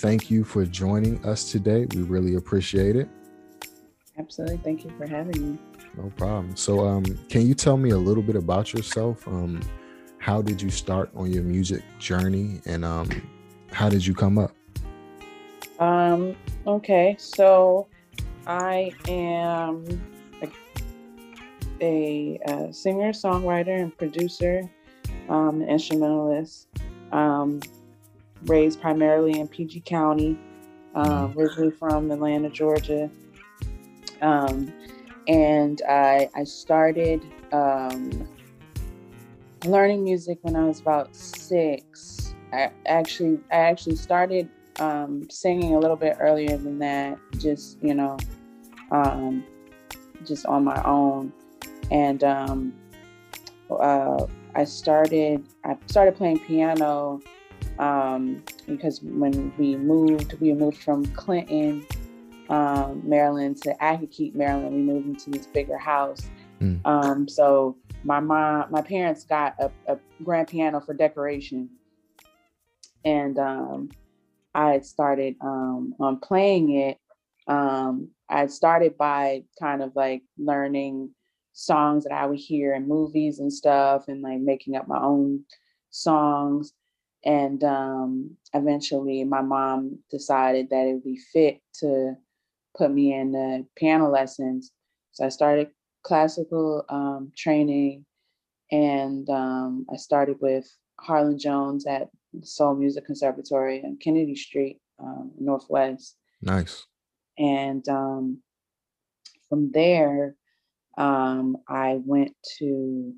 Thank you for joining us today. We really appreciate it. Absolutely. Thank you for having me. No problem. So, um, can you tell me a little bit about yourself? Um, how did you start on your music journey, and um, how did you come up? Um. Okay. So, I am a, a, singer, songwriter, and producer, um, instrumentalist. Um, raised primarily in PG County, um, originally from Atlanta, Georgia. Um, and I, I started um, learning music when I was about six. I actually I actually started um, singing a little bit earlier than that, just you know, um, just on my own. And um, uh, I started I started playing piano um, because when we moved, we moved from Clinton, um, Maryland to Accokeek, Maryland. We moved into this bigger house. Mm. Um, so my mom, my parents got a, a grand piano for decoration, and um, I had started um, on playing it. Um, I started by kind of like learning songs that I would hear in movies and stuff, and like making up my own songs. And um, eventually, my mom decided that it would be fit to put me in the piano lessons. So I started classical um, training, and um, I started with Harlan Jones at Sewell Music Conservatory on Kennedy Street, um, Northwest. Nice. And um, from there, um, I went to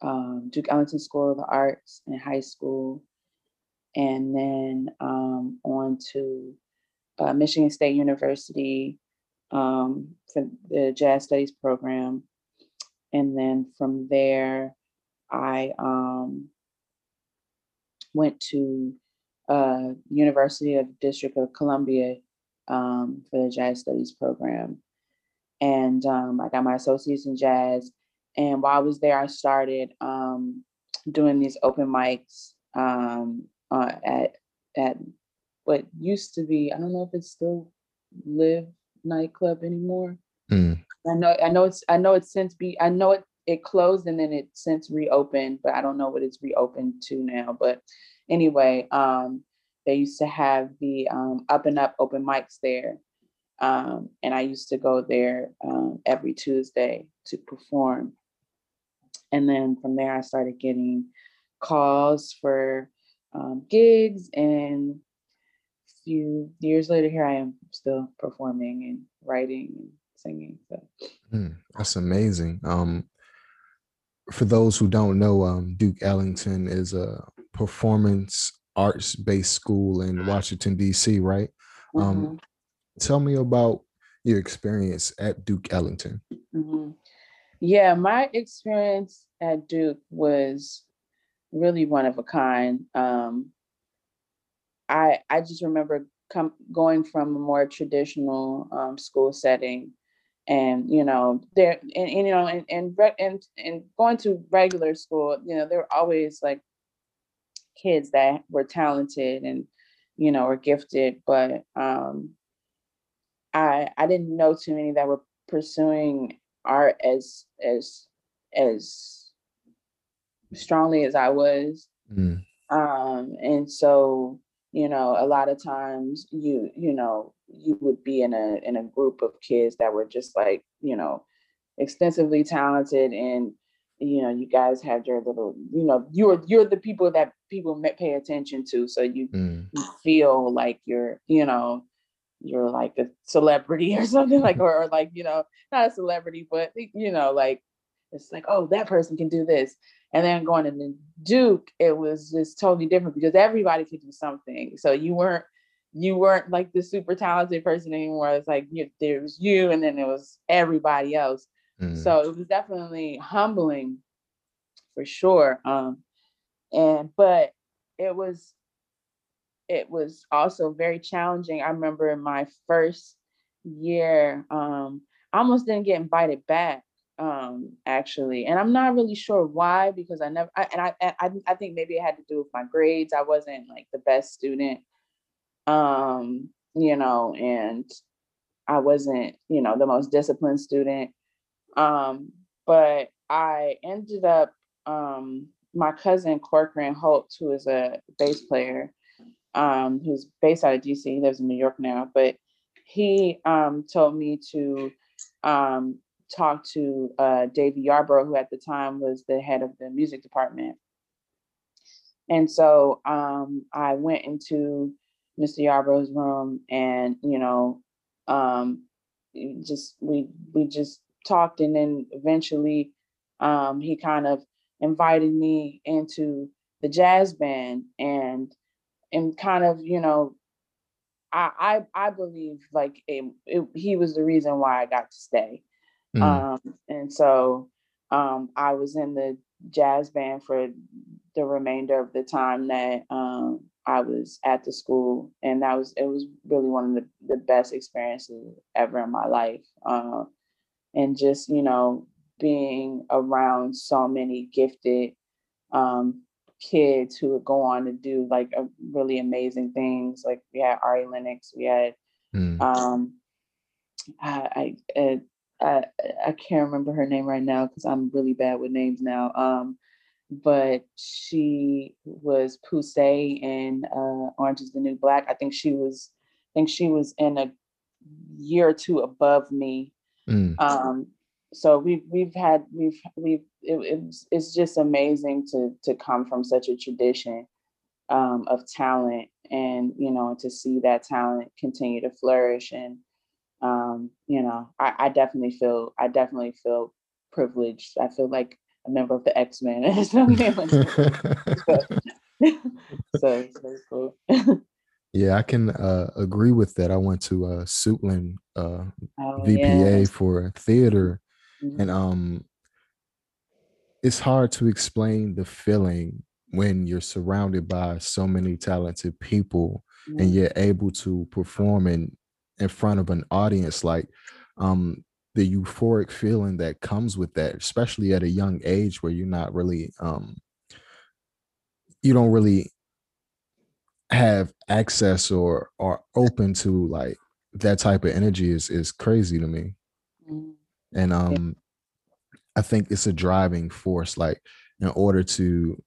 um, Duke Ellington School of the Arts in high school and then um, on to uh, Michigan State University um, for the Jazz Studies program. And then from there, I um, went to uh, University of District of Columbia um, for the Jazz Studies program. And um, I got my associates in jazz. And while I was there, I started um, doing these open mics um, uh, at at what used to be I don't know if it's still Live nightclub anymore. Mm. I know I know it's I know it's since be I know it it closed and then it since reopened, but I don't know what it's reopened to now. But anyway, um, they used to have the um, up and up open mics there. Um, and I used to go there um, every Tuesday to perform. And then from there, I started getting calls for um, gigs and a few years later here i am still performing and writing and singing so mm, that's amazing um, for those who don't know um, duke ellington is a performance arts based school in washington d.c right um, mm-hmm. tell me about your experience at duke ellington mm-hmm. yeah my experience at duke was really one of a kind. Um, I I just remember com- going from a more traditional um, school setting, and you know there and, and you know and and, and and going to regular school, you know there were always like kids that were talented and you know were gifted, but um, I I didn't know too many that were pursuing art as as as strongly as I was. Mm. Um, and so, you know, a lot of times you, you know, you would be in a in a group of kids that were just like, you know, extensively talented and you know, you guys have your little, you know, you're you're the people that people pay attention to. So you, mm. you feel like you're, you know, you're like a celebrity or something like, or, or like, you know, not a celebrity, but you know, like it's like, oh, that person can do this And then going into Duke, it was just totally different because everybody could do something. So you weren't you weren't like the super talented person anymore. It's like you, there was you, and then there was everybody else. Mm. So it was definitely humbling, for sure. Um, and but it was it was also very challenging. I remember my first year, um, I almost didn't get invited back um actually and i'm not really sure why because i never I, and I, I i think maybe it had to do with my grades i wasn't like the best student um you know and i wasn't you know the most disciplined student um but i ended up um my cousin corcoran holt who is a bass player um who's based out of dc he lives in new york now but he um told me to um talked to uh, David Yarborough, who at the time was the head of the music department. And so um, I went into Mr. Yarborough's room, and you know, um, just we we just talked, and then eventually um, he kind of invited me into the jazz band, and and kind of you know I I, I believe like it, it, he was the reason why I got to stay. Mm. Um, and so um, I was in the jazz band for the remainder of the time that um, I was at the school, and that was it was really one of the, the best experiences ever in my life. Uh, and just you know being around so many gifted um, kids who would go on to do like a, really amazing things. Like we had Ari Lennox, we had mm. um, I, I, uh, I I can't remember her name right now because I'm really bad with names now. Um, but she was Poussey in uh, Orange Is the New Black. I think she was, I think she was in a year or two above me. Mm. Um, so we've we've had we've we've it, it's it's just amazing to to come from such a tradition um, of talent and you know to see that talent continue to flourish and um, you know, I, I definitely feel I definitely feel privileged. I feel like a member of the X Men. so, so, cool. yeah, I can uh, agree with that. I went to uh, Suitland uh, oh, VPA yeah. for theater, mm-hmm. and um, it's hard to explain the feeling when you're surrounded by so many talented people mm-hmm. and you're able to perform and in front of an audience like um the euphoric feeling that comes with that especially at a young age where you're not really um you don't really have access or are open to like that type of energy is is crazy to me mm-hmm. and um i think it's a driving force like in order to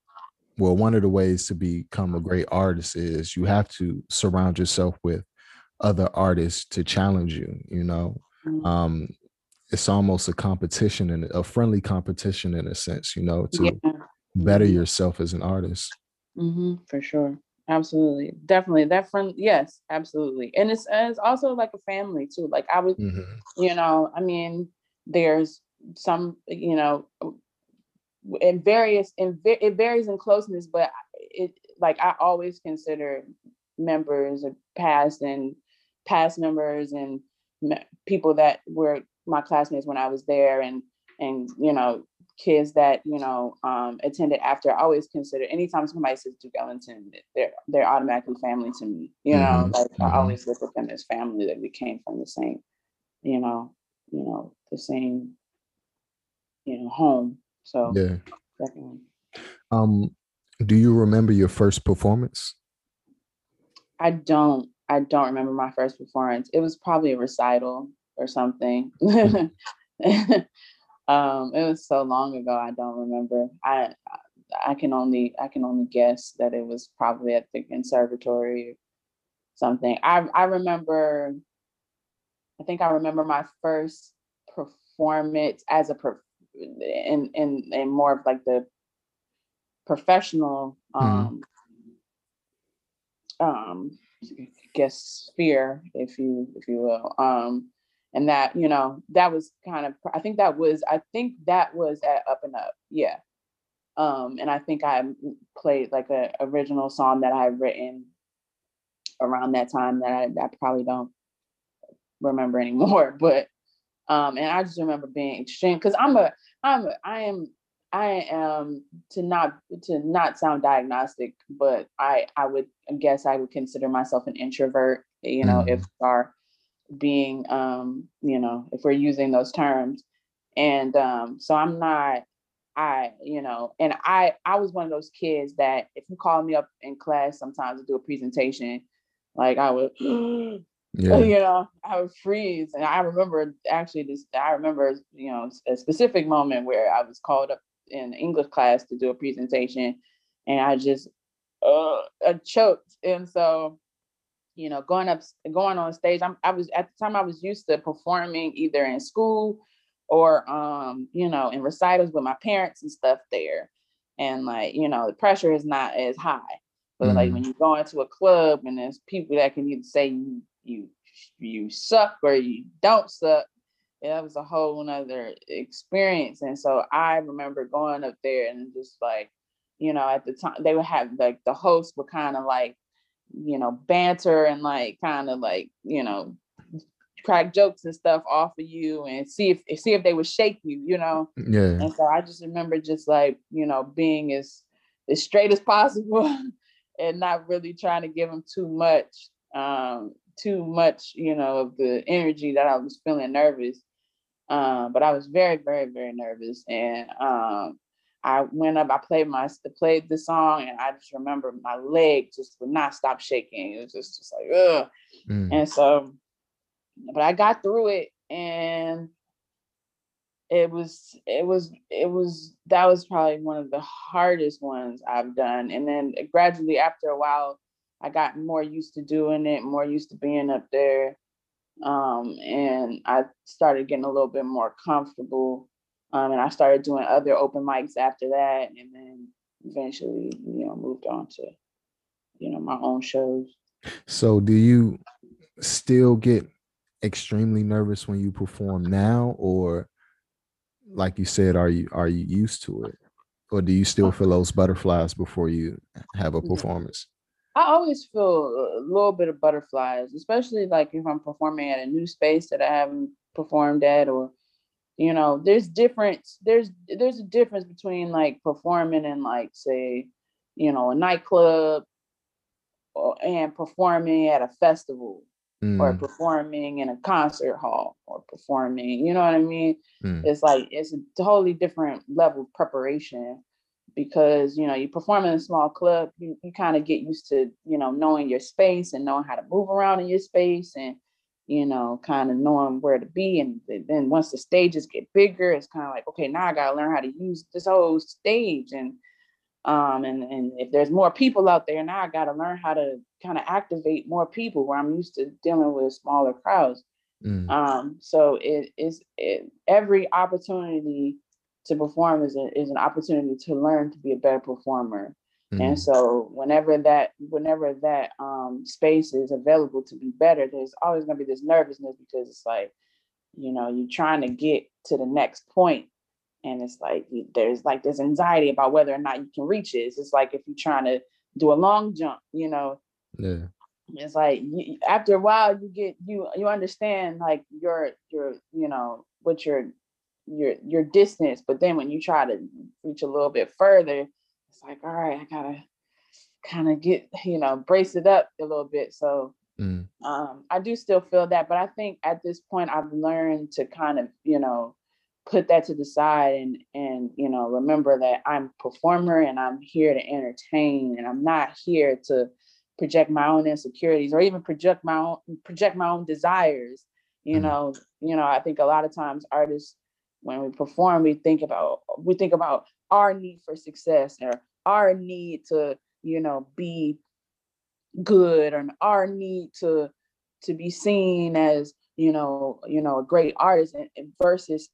well one of the ways to become a great artist is you have to surround yourself with other artists to challenge you you know mm-hmm. um it's almost a competition and a friendly competition in a sense you know to yeah. better mm-hmm. yourself as an artist mm-hmm, for sure absolutely definitely that friend yes absolutely and it's, it's also like a family too like i was mm-hmm. you know i mean there's some you know in various in it varies in closeness but it like i always consider members of past and past members and people that were my classmates when I was there and and you know kids that you know um, attended after. I always consider anytime somebody says Duke Ellington they're they're automatically family to me you know mm-hmm. like mm-hmm. I always look at them as family that we came from the same you know you know the same you know home so yeah. definitely. Um do you remember your first performance? I don't I don't remember my first performance. It was probably a recital or something. um, it was so long ago. I don't remember. I I can only I can only guess that it was probably at the conservatory or something. I I remember. I think I remember my first performance as a in in in more of like the professional mm-hmm. um mm. um guess sphere, if you if you will. Um, and that you know that was kind of I think that was I think that was at Up and Up, yeah. Um, and I think I played like a original song that I had written around that time that I, I probably don't remember anymore. But um, and I just remember being extreme because I'm a I'm a, I am I am to not to not sound diagnostic, but I I would I guess I would consider myself an introvert. You know, mm. if are being um, you know, if we're using those terms, and um, so I'm not. I you know, and I I was one of those kids that if you call me up in class sometimes to do a presentation, like I would. yeah. you know, I would freeze. And I remember actually this, I remember, you know, a specific moment where I was called up in English class to do a presentation and I just uh, I choked. And so, you know, going up, going on stage, I'm, I was at the time I was used to performing either in school or, um, you know, in recitals with my parents and stuff there. And like, you know, the pressure is not as high. But mm-hmm. like when you go into a club and there's people that can either say you you you suck or you don't suck, that was a whole nother experience. And so I remember going up there and just like, you know, at the time they would have like the host would kind of like, you know, banter and like kind of like, you know, crack jokes and stuff off of you and see if see if they would shake you, you know. Yeah. And so I just remember just like, you know, being as as straight as possible and not really trying to give them too much um too much, you know, of the energy that I was feeling nervous. Um, but I was very, very, very nervous. And um, I went up, I played my played the song, and I just remember my leg just would not stop shaking. It was just, just like, ugh. Mm. And so, but I got through it and it was it was it was that was probably one of the hardest ones I've done. And then gradually after a while, I got more used to doing it, more used to being up there um, and I started getting a little bit more comfortable. Um, and I started doing other open mics after that, and then eventually, you know, moved on to, you know, my own shows. So, do you still get extremely nervous when you perform now, or like you said, are you are you used to it, or do you still uh, feel those butterflies before you have a performance? I always feel a little bit of butterflies, especially like if I'm performing at a new space that I haven't performed at, or you know, there's difference. There's there's a difference between like performing in like say, you know, a nightclub, or, and performing at a festival, mm. or performing in a concert hall, or performing. You know what I mean? Mm. It's like it's a totally different level of preparation because you know you perform in a small club you, you kind of get used to you know knowing your space and knowing how to move around in your space and you know kind of knowing where to be. And then once the stages get bigger it's kind of like okay now i gotta learn how to use this whole stage. And um and and if there's more people out there now i gotta learn how to kind of activate more people where i'm used to dealing with smaller crowds. Mm. um so it is it, every opportunity to perform is, a, is an opportunity to learn to be a better performer. Mm-hmm. And so whenever that whenever that um, space is available to be better, there's always going to be this nervousness because it's like, you know, you're trying to get to the next point, and it's like there's like this anxiety about whether or not you can reach it. It's just like if you're trying to do a long jump, you know. Yeah. It's like you, after a while you get you you understand like your your you know what your your your distance but then when you try to reach a little bit further it's like all right i gotta kind of get you know brace it up a little bit so mm. um, i do still feel that but i think at this point i've learned to kind of you know put that to the side and and you know remember that i'm a performer and i'm here to entertain and i'm not here to project my own insecurities or even project my own project my own desires you mm. know you know i think a lot of times artists when we perform, we think about we think about our need for success or our need to, you know, be good or our need to to be seen as, you know, you know, a great artist and, and versus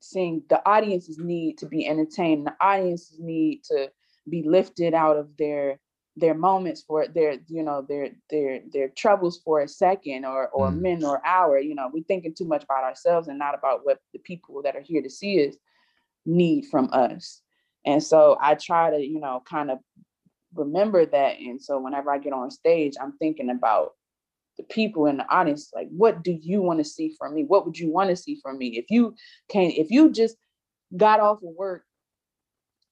seeing the audience's need to be entertained, the audience's need to be lifted out of their their moments for their you know their their their troubles for a second or or mm. minute or hour you know we're thinking too much about ourselves and not about what the people that are here to see us need from us And so I try to, you know, kind of remember that. And so whenever I get on stage, I'm thinking about the people in the audience, like, what do you want to see from me? What would you want to see from me? If you came, if you just got off of work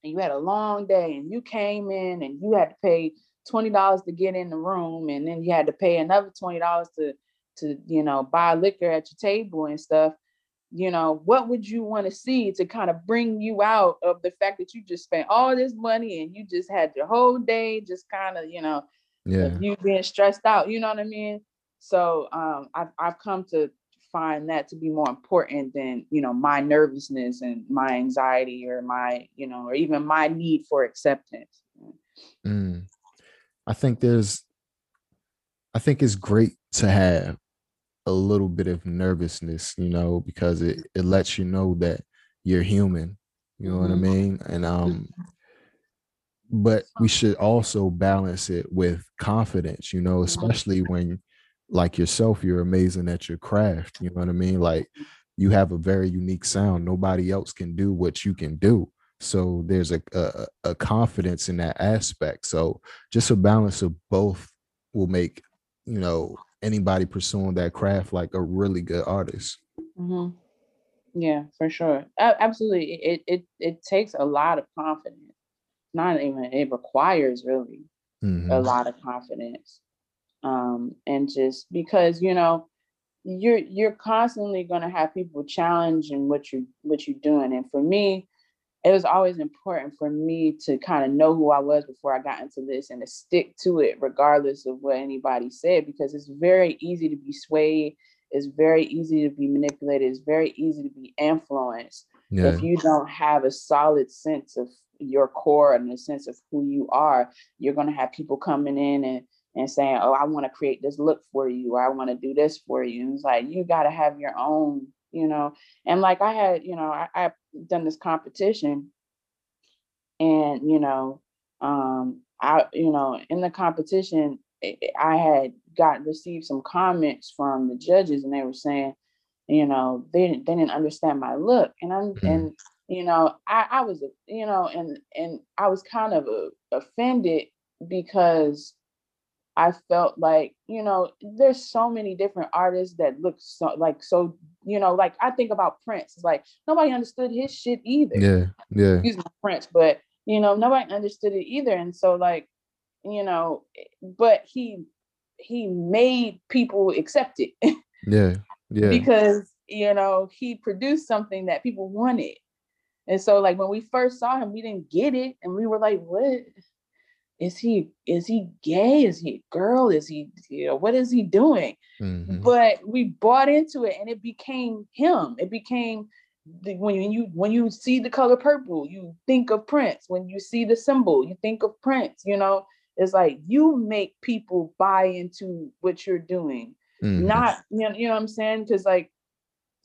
and you had a long day and you came in and you had to pay $20 to get in the room and then you had to pay another $20 to to you know buy liquor at your table and stuff you know what would you want to see to kind of bring you out of the fact that you just spent all this money and you just had your whole day just kind of you know Yeah. you being stressed out you know what i mean so um i've, I've come to find that to be more important than you know my nervousness and my anxiety or my you know or even my need for acceptance Mm. I think there's, I think it's great to have a little bit of nervousness, you know, because it, it lets you know that you're human. You know what I Mhm. mean? And um, but we should also balance it with confidence, you know, especially when like yourself, you're amazing at your craft. You know what I mean? Like you have a very unique sound. Nobody else can do what you can do. So there's a, a a confidence in that aspect. So just a balance of both will make you know anybody pursuing that craft like a really good artist. hmm Yeah, for sure. A- absolutely. It, it it takes a lot of confidence. Not even it requires really a Mhm. lot of confidence. Um, and just because you know you're you're constantly gonna have people challenging what you what you're doing. And for me, it was always important for me to kind of know who I was before I got into this and to stick to it regardless of what anybody said because it's very easy to be swayed. It's very easy to be manipulated. It's very easy to be influenced Yeah. if you don't have a solid sense of your core and a sense of who you are, you're going to have people coming in and, and saying, Oh, I want to create this look for you, or I want to do this for you. And it's like, you got to have your own, you know. And like I had, you know, I, I've done this competition and, you know, um, I, you know, in the competition, I I had got received some comments from the judges and they were saying, you know, they didn't, they didn't understand my look. And I'm, Mhm. and, you know, I, I was, you know, and, and I was kind of uh, offended because I felt like, you know, there's so many different artists that look so like so, you know, like I think about Prince. It's like nobody understood his shit either. Yeah. Yeah. He's my French, but you know, nobody understood it either. And so like, you know, but he he made people accept it Yeah. Yeah. because you know he produced something that people wanted. And so like when we first saw him, we didn't get it. And we were like, what? Is he is he gay? Is he a girl? Is he, you know, what is he doing? Mhm. but we bought into it and it became him it became the, when you when you see the color purple you think of prince when you see the symbol you think of prince you know it's like you make people buy into what you're doing Mhm. not you know, you know what i'm saying because like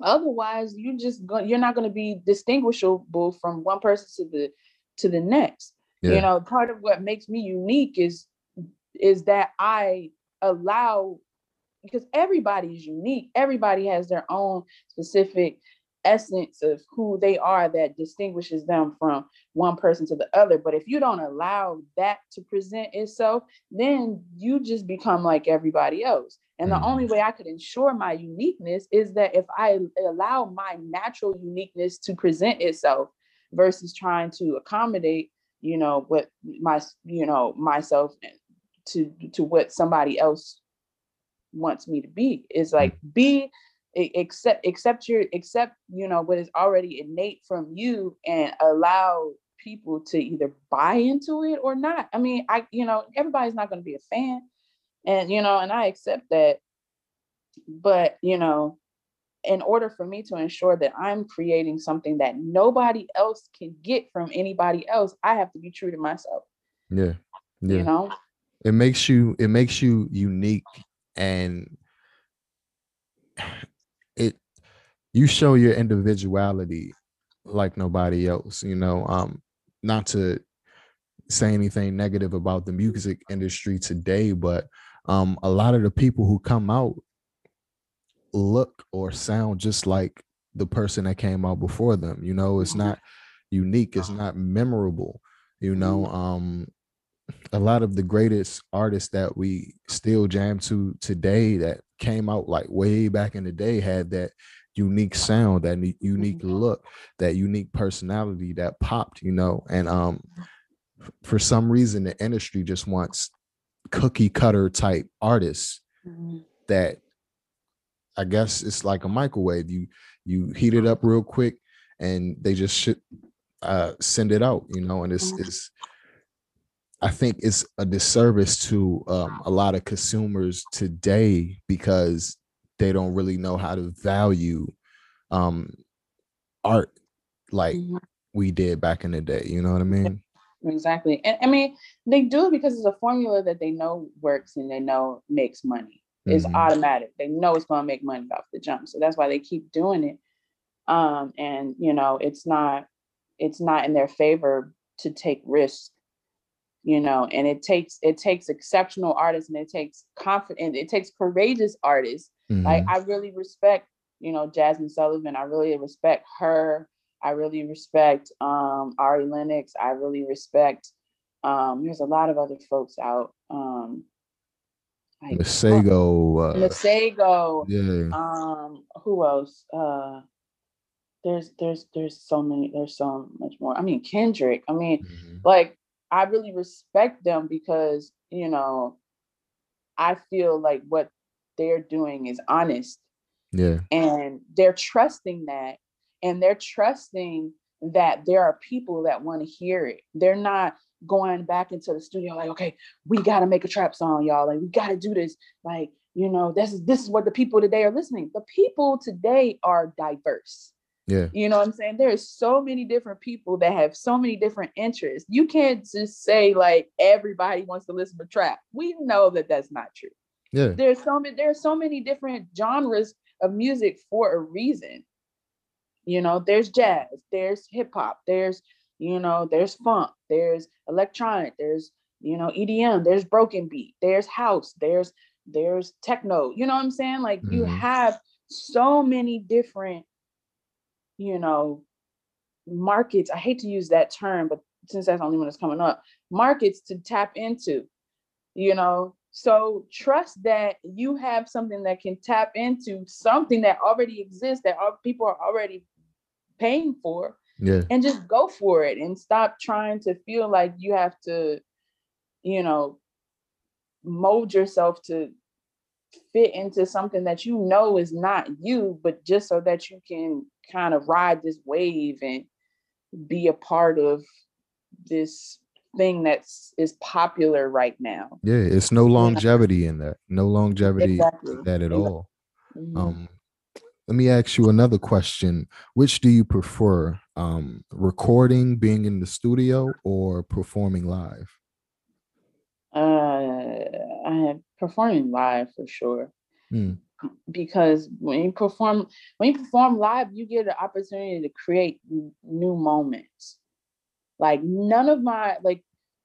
otherwise you just go, you're not going to be distinguishable from one person to the to the next Yeah. you know part of what makes me unique is is that i allow because everybody is unique everybody has their own specific essence of who they are that distinguishes them from one person to the other but if you don't allow that to present itself then you just become like everybody else and the Mhm. only way i could ensure my uniqueness is that if i allow my natural uniqueness to present itself versus trying to accommodate you know what my you know myself eh, to to what somebody else wants me to be. Is like mm. be accept accept your accept you know what is already innate from you and allow people to either buy into it or not. I mean i you know everybody's not going to be a fan and you know and i accept that but you know in order for me to ensure that i'm creating something that nobody else can get from anybody else i have to be true to myself Yeah. Yeah. you know it makes you it makes you unique and it you show your individuality like nobody else you know um not to say anything negative about the music industry today but um a lot of the people who come out look or sound just like the person that came out before them you know? It's not unique it's not memorable you know? Um a lot of the greatest artists that we still jam to today that came out like way back in the day had that unique sound that unique mm-hmm. look that unique personality that popped you know? And um for some reason the industry just wants cookie cutter type artists mm-hmm. that i guess it's like a microwave you you heat it up real quick and they just should uh send it out you know and it's mm-hmm. it's I think it's a disservice to um, a lot of consumers today because they don't really know how to value um, art like mm-hmm. we did back in the day. You know what I mean? Exactly. And I mean, they do because it's a formula that they know works and they know makes money. It's mm-hmm. automatic. They know it's going to make money off the jump. So that's why they keep doing it. Um, and you know, it's not it's not in their favor to take risks you know and it takes it takes exceptional artists and it takes confident it takes courageous artists mm-hmm. like i really respect you know Jazmine sullivan i really respect her i really respect um ari lennox i really respect um there's a lot of other folks out um like Masego, uh, Masego, yeah. Um, who else? Uh, there's there's there's so many. There's so much more. I mean, Kendrick. I mean, mm-hmm. like I really respect them because, you know, I feel like what they're doing is honest. Yeah. And they're trusting that. And they're trusting that there are people that want to hear it. They're not going back into the studio like, okay, we gotta make a trap song, y'all. Like, we gotta do this. Like, you know, this is this is what the people today are listening. The people today are diverse. Yeah. You know what I'm saying? There's so many different people that have so many different interests. You can't just say like everybody wants to listen to trap. We know that that's not true. Yeah. There's so many there's so many different genres of music for a reason. You know, there's jazz, there's hip hop, there's you know, there's funk, there's electronic, there's you know, EDM, there's broken beat, there's house, there's there's techno. You know what I'm saying? Like mm-hmm. you have so many different you know, markets. I hate to use that term, but since that's the only one that's coming up, markets to tap into, you know. So trust that you have something that can tap into something that already exists that people are already paying for. Yeah. And just go for it and stop trying to feel like you have to, you know, mold yourself to fit into something that you know is not you, but just so that you can kind of ride this wave and be a part of this thing that's is popular right now. Yeah, it's no longevity in that. No longevity exactly. in that at all. Mm-hmm. Um let me ask you another question. Which do you prefer? Um recording, being in the studio or performing live? Uh I performing live for sure. Mm because when you perform when you perform live you get an opportunity to create new moments like none of my like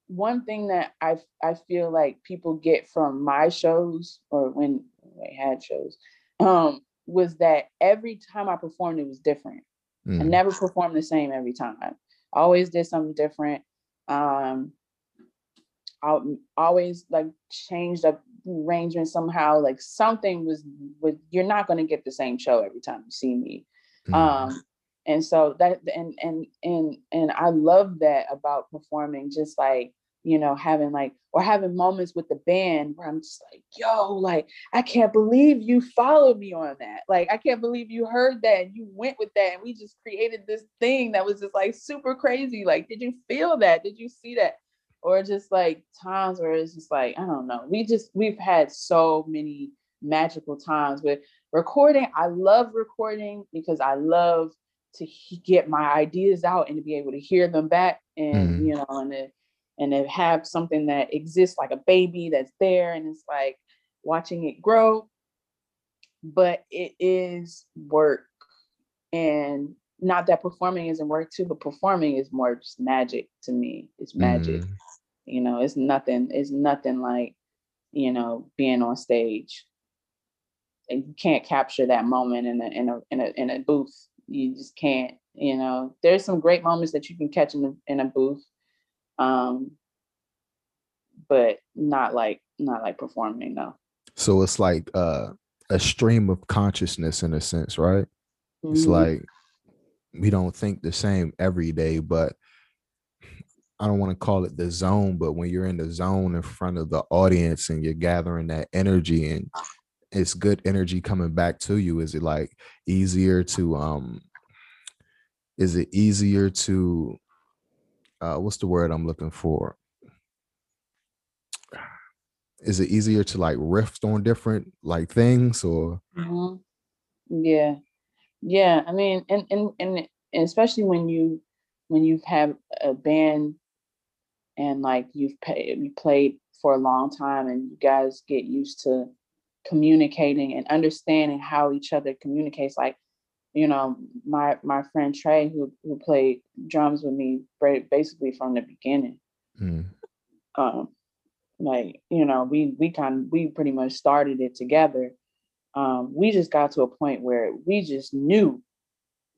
one thing that i i feel like people get from my shows or when they had shows um was that every time i performed it was different. Mm. i never performed the same every time. I always did something different. Um I always like changed up arrangement somehow. Like something was with you're not going to get the same show every time you see me. Mm-hmm. um and so that and and and and i love that about performing just like you know having like or having moments with the band where i'm just like yo like i can't believe you followed me on that like i can't believe you heard that and you went with that and we just created this thing that was just like super crazy like did you feel that did you see that or just like times where it's just like, I don't know. We just, we've had so many magical times with recording. I love recording because I love to get my ideas out and to be able to hear them back and, mm. you know, and to, and to have something that exists like a baby that's there and it's like watching it grow. But it is work. And not that performing isn't work too, but performing is more just magic to me. It's magic. Mm. You know, it's nothing, it's nothing like, you know, being on stage. And you can't capture that moment in a in a in a in a booth. You just can't. You know, there's some great moments that you can catch in a, in a booth, um, but not like not like performing. No. So it's like uh, a stream of consciousness in a sense, right? Mm-hmm. It's like we don't think the same every day, but I don't want to call it the zone, but when you're in the zone in front of the audience and you're gathering that energy and it's good energy coming back to you, is it like easier to um is it easier to uh what's the word I'm looking for? Is it easier to like riff on different like things or mm-hmm. yeah. Yeah. I mean and and and especially when you when you've had a band and like you've pay, you played for a long time and you guys get used to communicating and understanding how each other communicates like you know my my friend trey who who played drums with me basically from the beginning mm. um like you know we we kind of we pretty much started it together um we just got to a point where we just knew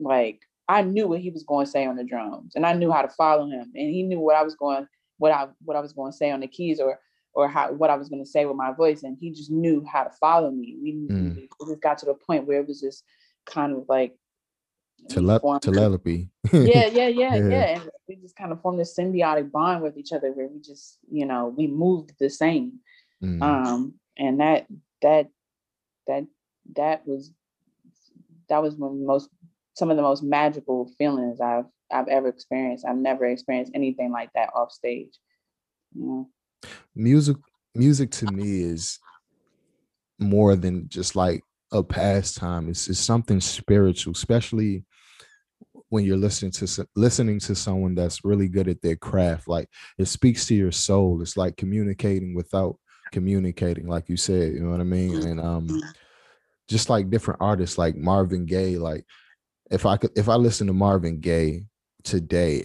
like i knew what he was going to say on the drums and i knew how to follow him and he knew what i was going what I what I was going to say on the keys or or how what I was going to say with my voice, and he just knew how to follow me. We, mm. we just got to the point where it was just kind of like Tele- telepathy. yeah, yeah, yeah, yeah, yeah. And we just kind of formed this symbiotic bond with each other where we just, you know, we moved the same. Mm. Um, and that that that that was that was one of the most some of the most magical feelings I've I've ever experienced. I've never experienced anything like that off stage. You know? Music music to me is more than just like a pastime. It's, it's something spiritual, especially when you're listening to listening to someone that's really good at their craft. Like it speaks to your soul. It's like communicating without communicating, like you said. You know what I mean? Mm-hmm. And um, mm-hmm. just like different artists, like Marvin Gaye. Like if I could, if I listen to Marvin Gaye, today,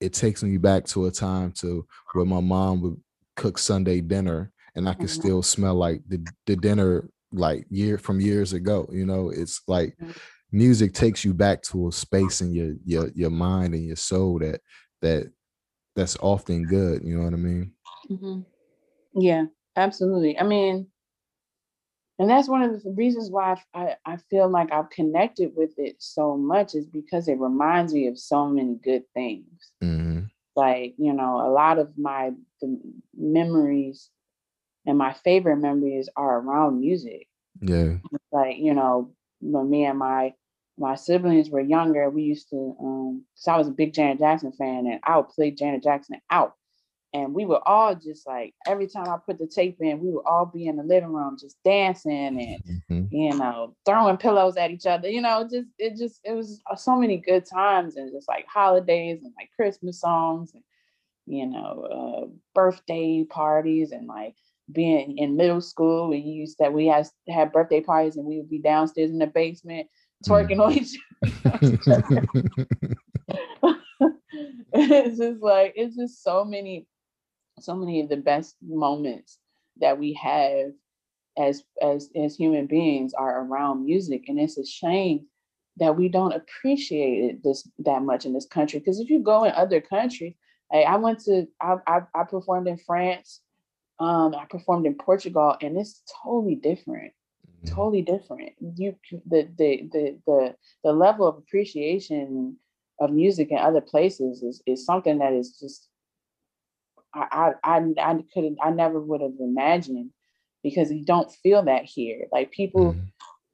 it takes me back to a time to where my mom would cook Sunday dinner and I can mm-hmm. still smell like the, the dinner like year from years ago. You know, it's like mm-hmm. music takes you back to a space in your your your mind and your soul that that that's often good. You know what I mean? Mm-hmm. Yeah, absolutely. I mean, and that's one of the reasons why I, I feel like I've connected with it so much is because it reminds me of so many good things. Mm-hmm. Like, you know, a lot of my memories and my favorite memories are around music. Yeah. Like, you know, when me and my my siblings were younger, we used to um so I was a big Janet Jackson fan and I would play Janet Jackson out and we were all just like every time I put the tape in, we would all be in the living room just dancing and mm-hmm. you know throwing pillows at each other. You know, just it just it was so many good times and just like holidays and like Christmas songs and you know uh, birthday parties and like being in middle school. We used that we had had birthday parties and we would be downstairs in the basement twerking mm. on each other. it's just like it's just so many so many of the best moments that we have as as as human beings are around music. And it's a shame that we don't appreciate it this that much in this country. Because if you go in other countries I, I went to I, I, I performed in France um I performed in Portugal and it's totally different mm-hmm. totally different. You the, the the the the level of appreciation of music in other places is is something that is just I I I, couldn't I never would have imagined because you don't feel that here. Like people mm-hmm.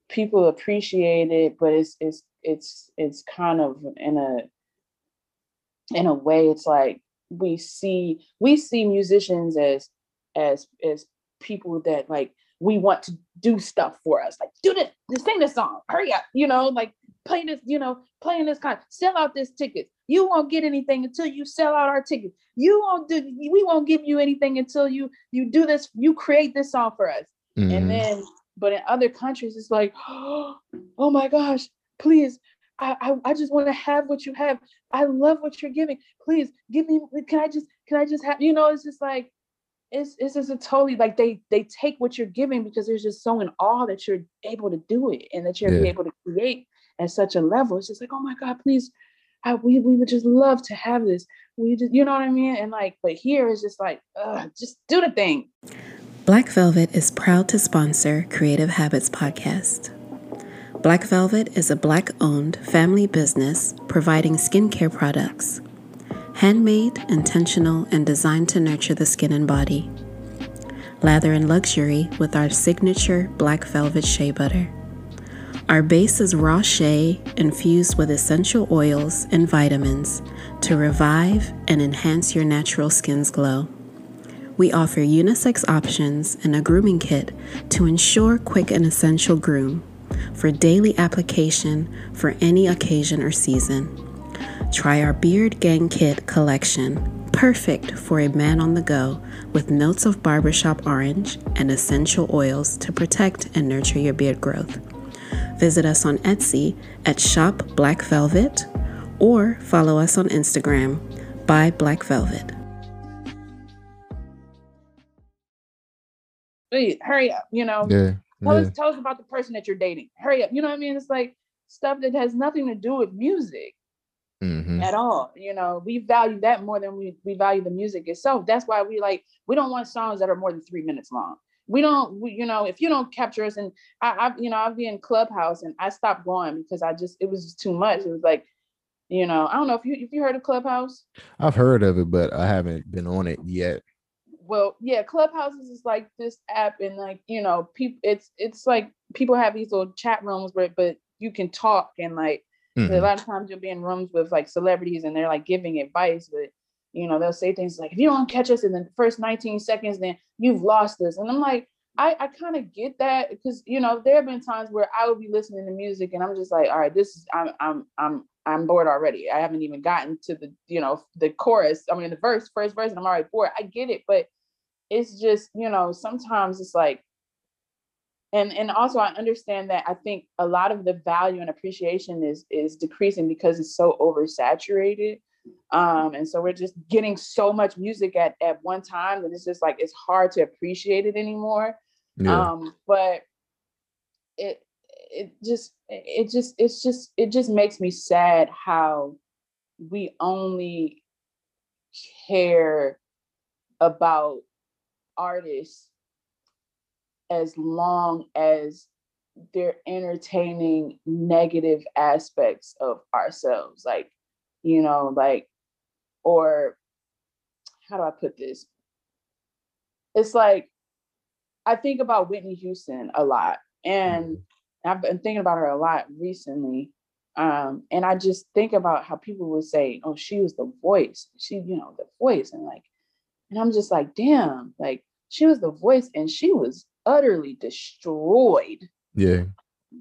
people appreciate it, but it's it's it's it's kind of in a in a way it's like we see we see musicians as as as people that like we want to do stuff for us like do this sing this song hurry up you know like play this you know playing this kind sell out this ticket you won't get anything until you sell out our tickets. You won't do. We won't give you anything until you you do this. You create this song for us. Mm-hmm. And then, but in other countries, it's like, oh my gosh, please. I, I, I just want to have what you have. I love what you're giving. Please give me. Can I just can I just have? You know, it's just like it's it's just a totally like they they take what you're giving because they're just so in awe that you're able to do it and that you're yeah. able to create at such a level. It's just like, oh my God, please, I, we, we would just love to have this. We just, you know what I mean? And like, but here is just like, just do the thing. Black Velvet is proud to sponsor Creative Habits Podcast. Black Velvet is a black owned family business providing skincare products. Handmade, intentional, and designed to nurture the skin and body. Lather in luxury with our signature black velvet shea butter. Our base is raw shea infused with essential oils and vitamins to revive and enhance your natural skin's glow. We offer unisex options and a grooming kit to ensure quick and essential groom for daily application for any occasion or season. Try our Beard Gang Kit collection, perfect for a man on the go with notes of barbershop orange and essential oils to protect and nurture your beard growth. Visit us on Etsy at Shop Black Velvet or follow us on Instagram by Black Velvet. Please hurry up, you know. Yeah. Tell yeah. us tell us about the person that you're dating. Hurry up. You know what I mean? It's like stuff that has nothing to do with music Mhm. at all. You know, we value that more than we, we value the music itself. That's why we like we don't want songs that are more than three minutes long. We don't, we, you know, if you don't capture us, and I, I, you know, I've been in Clubhouse and I stopped going because I just it was just too much. It was like, you know, I don't know if you if you heard of Clubhouse. I've heard of it, but I haven't been on it yet. well yeah clubhouses is like this app and like you know people it's it's like people have these little chat rooms where but you can talk and like a Mhm. lot of times you'll be in rooms with like celebrities and they're like giving advice but you know they'll say things like if you don't catch us in the first 19 seconds then you've lost us. And i'm like i i kind of get that because you know there have been times where i would be listening to music and i'm just like all right this is i'm i'm i'm i'm bored already. I haven't even gotten to the you know the chorus i mean the verse first verse and i'm already bored. I get it but it's just you know sometimes it's like and and also i understand that i think a lot of the value and appreciation is is decreasing because it's so oversaturated um and so we're just getting so much music at at one time that it's just like it's hard to appreciate it anymore Yeah. um but it it just it just it's just it just makes me sad how we only care about artists as long as they're entertaining negative aspects of ourselves like you know like or how do i put this it's like i think about whitney houston a lot and i've been thinking about her a lot recently um and i just think about how people would say oh she was the voice she you know the voice and like and i'm just like damn like she was the voice and she was utterly destroyed yeah.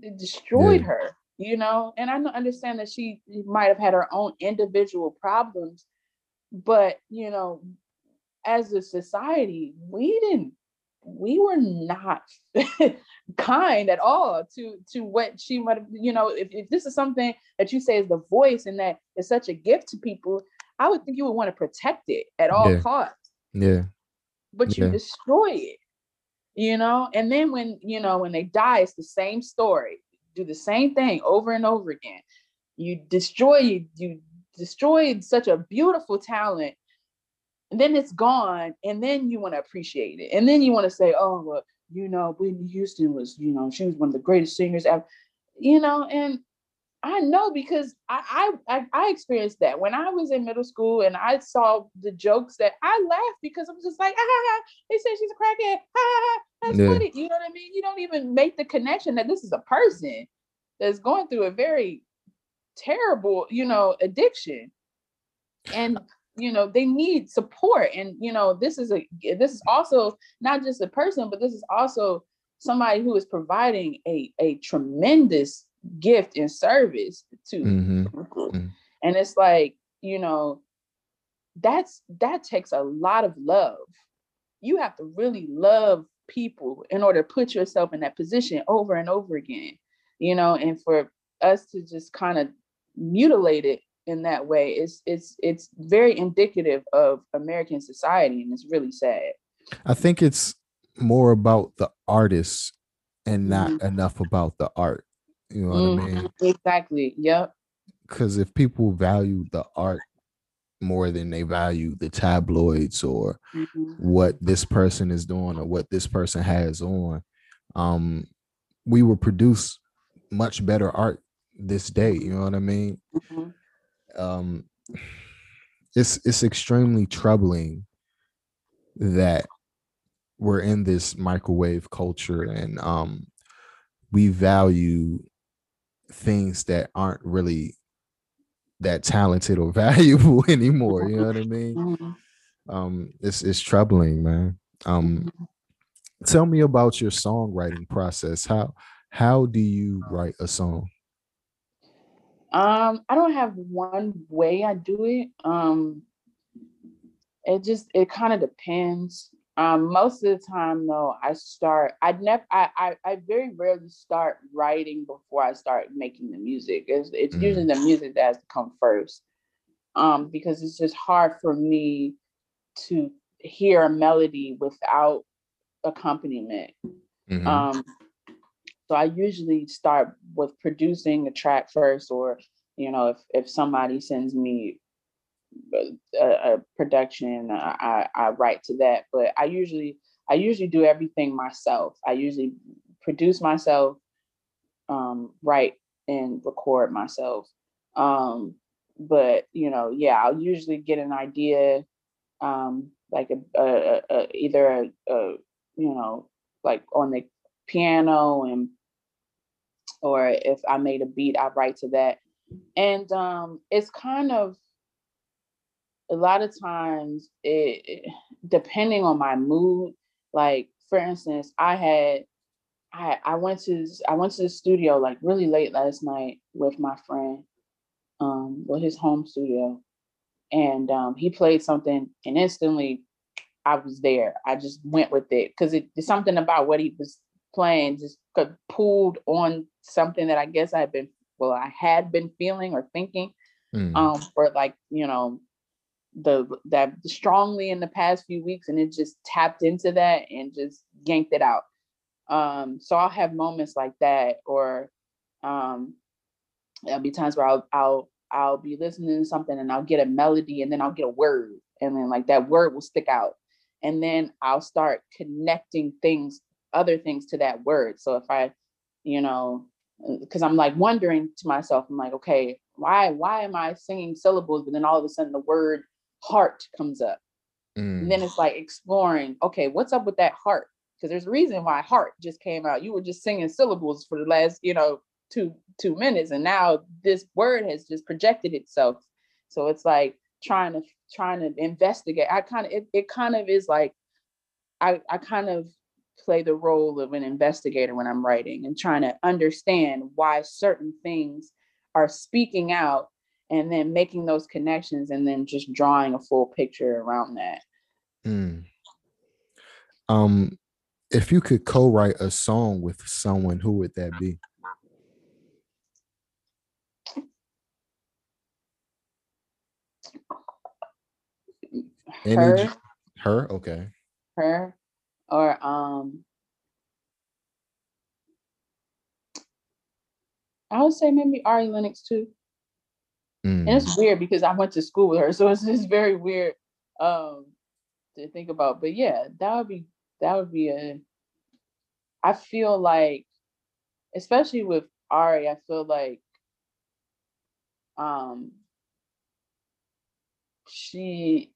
it destroyed Yeah. her you know and i understand that she might have had her own individual problems but you know as a society we didn't we were not kind at all to to what she might have you know if, if this is something that you say is the voice and that is such a gift to people i would think you would want to protect it at all Yeah. costs Yeah. but you Yeah. destroy it you know and then when you know when they die it's the same story do the same thing over and over again. You destroy you destroyed such a beautiful talent and then it's gone and then you want to appreciate it and then you want to say oh well you know whitney houston was you know she was one of the greatest singers ever you know and I know because I, I I experienced that when I was in middle school and I saw the jokes that I laughed because I was just like, ah, ha, ha, they said she's a crackhead. Ha, ha, ha, that's Yeah. funny. You know what I mean? You don't even make the connection that this is a person that's going through a very terrible, you know, addiction. And you know, they need support. And you know, this is a this is also not just a person, but this is also somebody who is providing a a tremendous gift and service too. Mhm. people. Mhm. and it's like you know that's that takes a lot of love you have to really love people in order to put yourself in that position over and over again you know and for us to just kind of mutilate it in that way it's it's it's very indicative of american society and it's really sad I think it's more about the artists and not Mhm. enough about the art. You know what I mean? Mhm, Exactly. Yep. Because if people value the art more than they value the tabloids or Mhm, what this person is doing or what this person has on, um, we will produce much better art this day. You know what I mean? mhm, um it's it's extremely troubling that we're in this microwave culture and um we value things that aren't really that talented or valuable anymore you know what i mean mhm, um it's it's troubling man um mhm. tell me about your songwriting process how how do you write a song Um, I don't have one way I do it. Um, it just it kind of depends. Um, most of the time though, I start. I never. I, I I very rarely start writing before I start making the music. It's it's Mm. usually the music that has to come first. Um, because it's just hard for me to hear a melody without accompaniment. Mhm. Um, so I usually start with producing a track first, or you know, if if somebody sends me a, a production, I, I write to that. But I usually I usually do everything myself. I usually produce myself, um, write and record myself. Um, but you know, yeah, I'll usually get an idea, um, like a, a, a, a either a, a you know like on the piano and or if I made a beat, I write to that. And um it's kind of a lot of times it, depending on my mood, like for instance, I had I I went to I went to the studio like really late last night with my friend, um, with his home studio. And um he played something and instantly I was there. I just went with it because it, it's something about what he was playing just pulled on something that I guess I had been well, I had been feeling or thinking Mm. um for like, you know, the that strongly in the past few weeks and it just tapped into that and just yanked it out. Um so I'll have moments like that or um there'll be times where I'll I'll I'll be listening to something and I'll get a melody and then I'll get a word and then like that word will stick out and then I'll start connecting things other things to that word. So if I you know because I'm like wondering to myself I'm like okay why why am I singing syllables but then all of a sudden the word heart comes up. And then Mm. it's like exploring okay what's up with that heart? Because there's a reason why heart just came out. You were just singing syllables for the last you know two two minutes and now this word has just projected itself. So it's like trying to trying to investigate. I kind of it, it kind of is like i i kind of play the role of an investigator when i'm writing and trying to understand why certain things are speaking out and then making those connections and then just drawing a full picture around that Mm. Um, if you could co-write a song with someone, who would that be? Her her? Okay. her or um I would say maybe Ari Lennox too. And Mm. it's weird because I went to school with her, so it's just very weird um to think about. But yeah, that would be that would be a I feel like especially with Ari, I feel like um she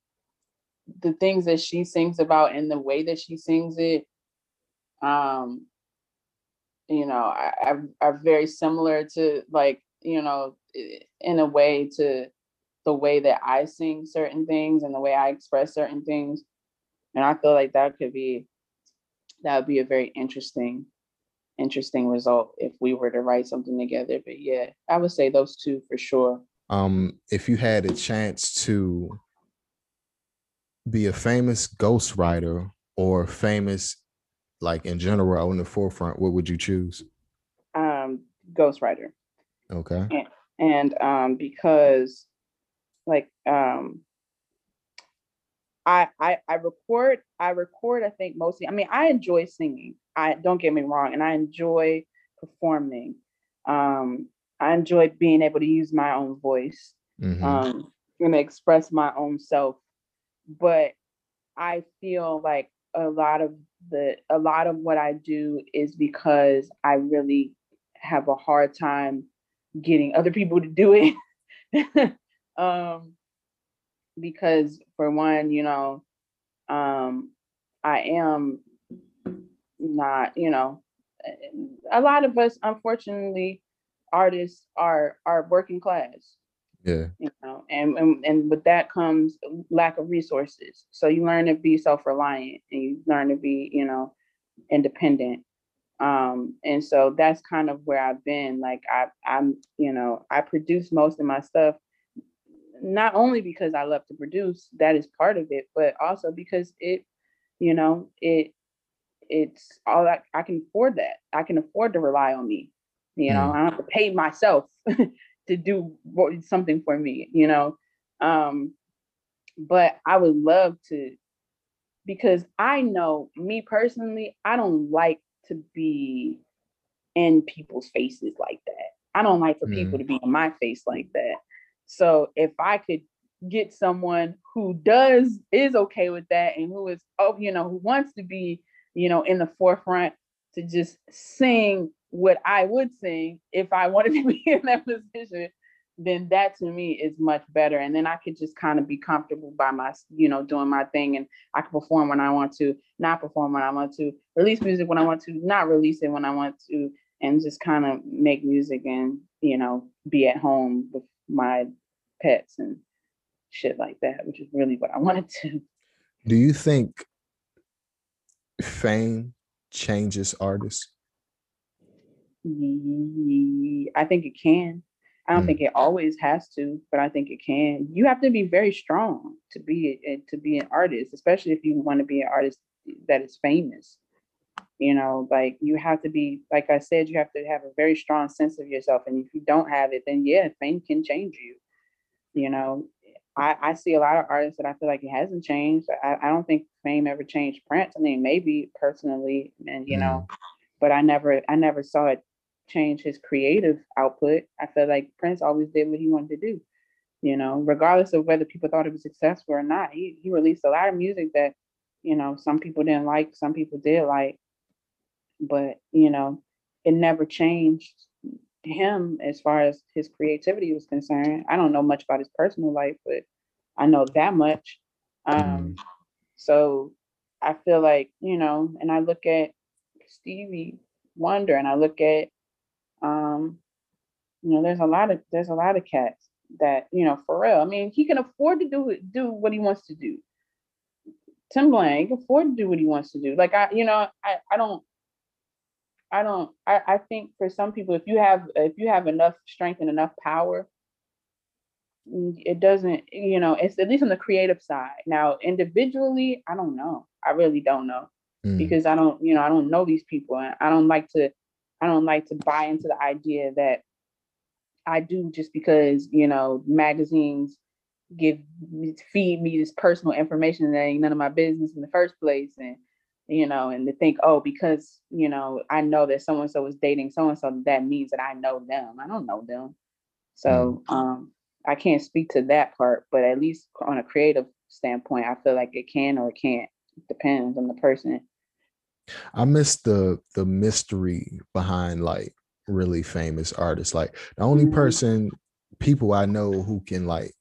the things that she sings about and the way that she sings it um you know are, are very similar to like you know in a way to the way that i sing certain things and the way i express certain things. And i feel like that could be that would be a very interesting interesting result if we were to write something together. But yeah i would say those two for sure. Um, if you had a chance to be a famous ghostwriter or famous, like in general, on the forefront, what would you choose? um ghostwriter Okay. and um because like um I, I I record I record I think mostly I mean I enjoy singing I don't get me wrong and I enjoy performing Um, I enjoy being able to use my own voice mm-hmm. um, and express my own self. But I feel like a lot of the a lot of what I do is because I really have a hard time getting other people to do it. um, because for one, you know, um, I am not, you know, a lot of us, unfortunately, artists are are working class. Yeah. You know, and, and and with that comes lack of resources. So you learn to be self-reliant and you learn to be, you know, independent. Um, and so that's kind of where I've been. Like I I'm, you know, I produce most of my stuff not only because I love to produce, that is part of it, but also because it, you know, it it's all I, I can afford that. I can afford to rely on me. You know, mm. I don't have to pay myself to do something for me, you know. Um, but I would love to because I know me personally, I don't like to be in people's faces like that. I don't like for mm. people to be in my face like that. So if I could get someone who does is okay with that and who is oh you know who wants to be you know in the forefront to just sing what I would sing if I wanted to be in that position, then that to me is much better. And then I could just kind of be comfortable by my, you know, doing my thing and I can perform when I want to, not perform when I want to, release music when I want to, not release it when I want to, and just kind of make music and, you know, be at home with my pets and shit like that, which is really what I wanted to. Do you think fame changes artists? I think it can. I don't mm. think it always has to, but I think it can. You have to be very strong to be a, to be an artist, especially if you want to be an artist that is famous. You know, like you have to be, like I said, you have to have a very strong sense of yourself. And if you don't have it, then yeah, fame can change you. You know, I, I see a lot of artists that I feel like it hasn't changed. I, I don't think fame ever changed Prince. I mean, maybe personally, and you mm. know, but I never I never saw it change his creative output. I feel like Prince always did what he wanted to do. You know, regardless of whether people thought it was successful or not, he he released a lot of music that, you know, some people didn't like, some people did like, but you know, it never changed him as far as his creativity was concerned. I don't know much about his personal life, but I know that much. Um, mm. so I feel like, you know, and I look at Stevie Wonder and I look at um, you know, there's a lot of there's a lot of cats that, you know, Pharrell. I mean, he can afford to do do what he wants to do. Tim he can afford to do what he wants to do. Like I, you know, I, I don't I don't I, I think for some people, if you have if you have enough strength and enough power, mm, it doesn't, you know, it's at least on the creative side. Now, individually, I don't know. I really don't know. Mm. Because I don't, you know, I don't know these people. And I don't like to I don't like to buy into the idea that I do just because, you know, magazines give feed me this personal information that ain't none of my business in the first place. And, you know, and to think, oh, because, you know, I know that so and so is dating so and so, that means that I know them. I don't know them. So mm. um I can't speak to that part, but at least on a creative standpoint, I feel like it can or it can't. It depends on the person I miss the the mystery behind like really famous artists. Like the only mm-hmm. person people I know who can like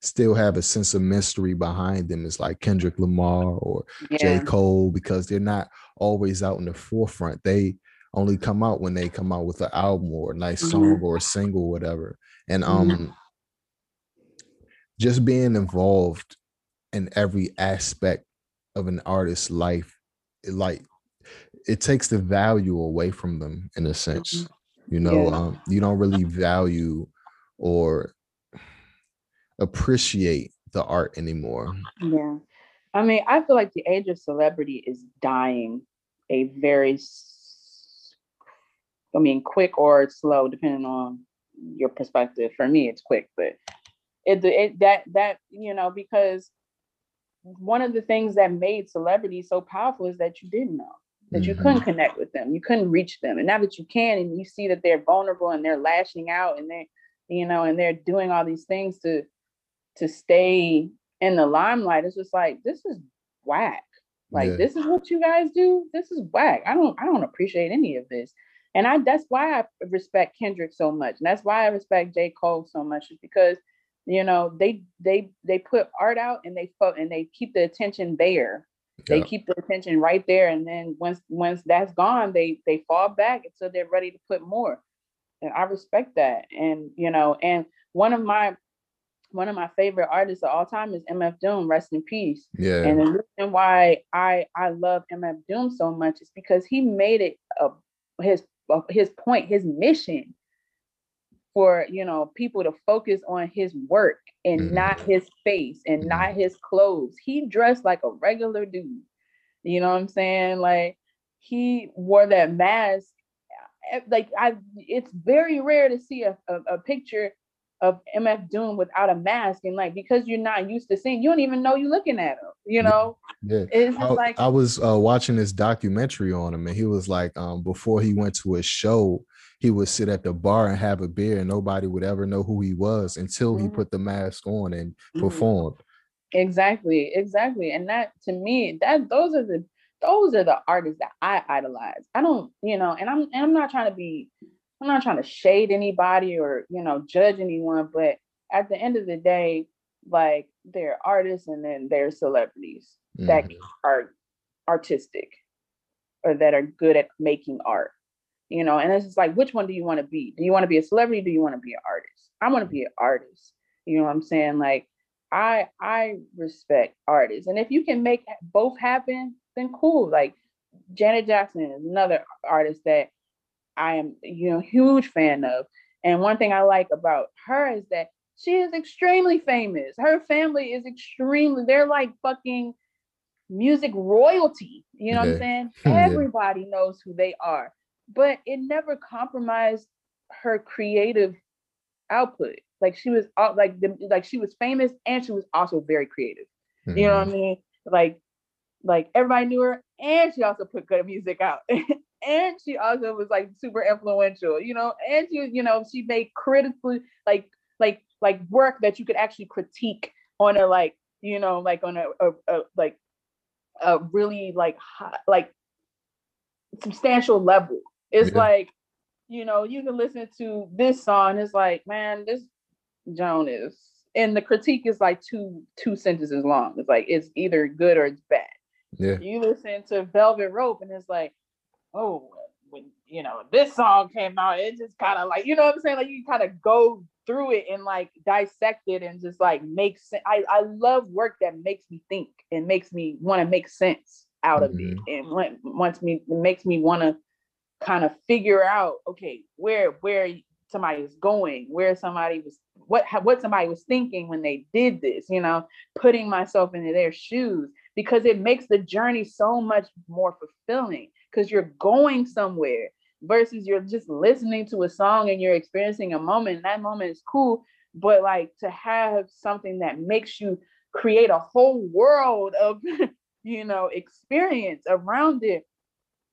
still have a sense of mystery behind them is like Kendrick Lamar or yeah. J. Cole because they're not always out in the forefront. They only come out when they come out with an album or a nice song mm-hmm. or a single, whatever. And um mm-hmm. just being involved in every aspect of an artist's life, like it takes the value away from them in a sense. Mm-hmm. You know, yeah. um, you don't really value or appreciate the art anymore. Yeah. I mean, I feel like the age of celebrity is dying a very, I mean, quick or slow, depending on your perspective. For me, it's quick, but it, it that that you know because one of the things that made celebrity so powerful is that you didn't know that you couldn't mm-hmm. connect with them, you couldn't reach them. And now that you can, and you see that they're vulnerable and they're lashing out and they're, you know, and they're doing all these things to to stay in the limelight, it's just like this is whack. Like yeah. this is what you guys do. This is whack. I don't I don't appreciate any of this. And I that's why I respect Kendrick so much. And that's why I respect J. Cole so much, is because you know they they they put art out and they fo- and they keep the attention there they keep the attention right there and then once once that's gone they they fall back until they're ready to put more. And i respect that and you know and one of my one of my favorite artists of all time is mf doom rest in peace. Yeah. And the reason why i i love mf doom so much is because he made it a his his point his mission for you know people to focus on his work and mm-hmm. not his face and mm-hmm. not his clothes. He dressed like a regular dude. You know what I'm saying? Like he wore that mask. Eh, like I, it's very rare to see a, a, a picture of MF Doom without a mask, and like because you're not used to seeing, you don't even know you're looking at him. You know, yeah. It's I, like I was uh, watching this documentary on him, and he was like, um, before he went to a show, he would sit at the bar and have a beer and nobody would ever know who he was until he mm-hmm. put the mask on and mm-hmm. performed exactly exactly and that to me that those are the those are the artists that i idolize i don't you know and i'm and i'm not trying to be i'm not trying to shade anybody or you know judge anyone but at the end of the day like they're artists and then they're celebrities mm-hmm. that are artistic or that are good at making art you know, and it's just like, which one do you want to be? Do you want to be a celebrity? do you want to be an artist? I want to be an artist. You know what I'm saying? Like, I I respect artists, and if you can make both happen, then cool. Like Janet Jackson is another artist that I am, you know, huge fan of. And one thing I like about her is that she is extremely famous. Her family is extremely, they're like fucking music royalty. You know yeah. what I'm saying? Everybody knows who they are but it never compromised her creative output. Like she was like the, like she was famous and she was also very creative. Mm-hmm. You know what I mm-hmm. mean? Like like everybody knew her and she also put good music out. and she also was like super influential, you know, and she you know, she made critically like like like work that you could actually critique on a like, you know, like on a, a, a like a really like high, like substantial level it's yeah. like, you know, you can listen to this song. It's like, man, this Joan is, and the critique is like two two sentences long. It's like it's either good or it's bad. Yeah. You listen to Velvet Rope, and it's like, oh, when you know this song came out, it just kind of like, you know what I'm saying? Like you kind of go through it and like dissect it and just like make sense. I, I love work that makes me think and makes me want to make sense out mm-hmm. of it mm-hmm. and wants me makes me want to kind of figure out okay where where somebody is going where somebody was what what somebody was thinking when they did this you know putting myself into their shoes because it makes the journey so much more fulfilling because you're going somewhere versus you're just listening to a song and you're experiencing a moment and that moment is cool but like to have something that makes you create a whole world of you know experience around it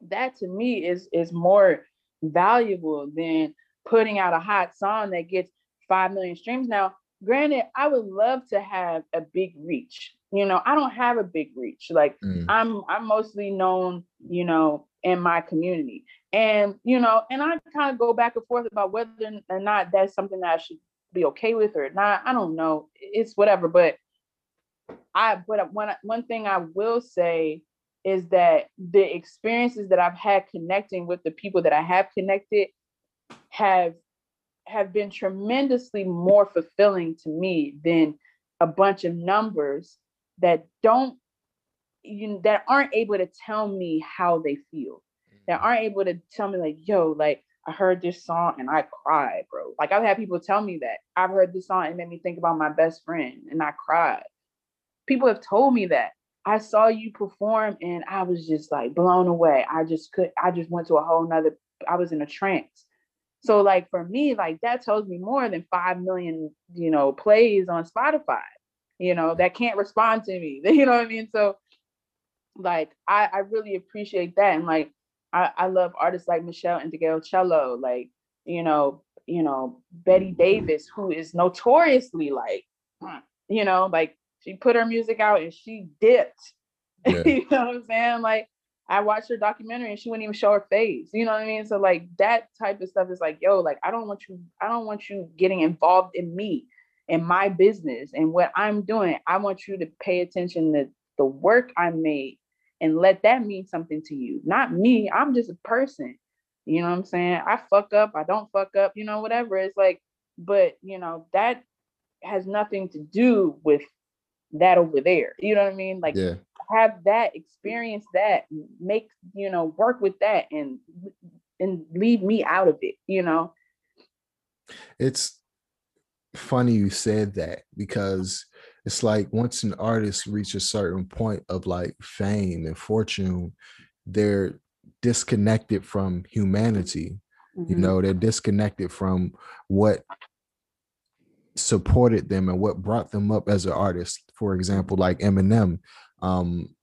that to me is is more valuable than putting out a hot song that gets 5 million streams. Now granted i would love to have a big reach. You know i don't have a big reach. Like mm. i'm i'm mostly known you know in my community. And you know and i kind of go back and forth about whether or not that's something that i should be okay with or not. I don't know. It's whatever. But i but one one thing i will say is that the experiences that I've had connecting with the people that I have connected have have been tremendously more fulfilling to me than a bunch of numbers that don't you know, that aren't able to tell me how they feel. That mm-hmm. aren't able to tell me like yo like i heard this song and i cried bro. Like i've had people tell me that. I've heard this song and made me think about my best friend and i cried. People have told me that I saw you perform and I was just like blown away. I just could, I just went to a whole nother, I was in a trance. So like for me, like that tells me more than 5 million, you know, plays on Spotify, you know, that can't respond to me. You know what I mean? So like I, I really appreciate that. And like I, I love artists like Michelle and Meshell Ndegeocello, like, you know, you know, Betty Davis, who is notoriously like, you know, like she put her music out and she dipped. Yeah. you know what I'm saying? Like I watched her documentary and she wouldn't even show her face. You know what I mean? So like that type of stuff is like, yo, like I don't want you, I don't want you getting involved in me and my business and what I'm doing. I want you to pay attention to the work I made and let that mean something to you. Not me. I'm just a person. You know what I'm saying? I fuck up, I don't fuck up, you know, whatever. It's like, but you know, that has nothing to do with that over there. You know what I mean? Like yeah. have that, experience that, make, you know, work with that and and leave me out of it, you know. It's funny you said that because it's like once an artist reaches a certain point of like fame and fortune, they're disconnected from humanity. Mm-hmm. You know, they're disconnected from what supported them and what brought them up as an artist. For example, like Eminem. Um,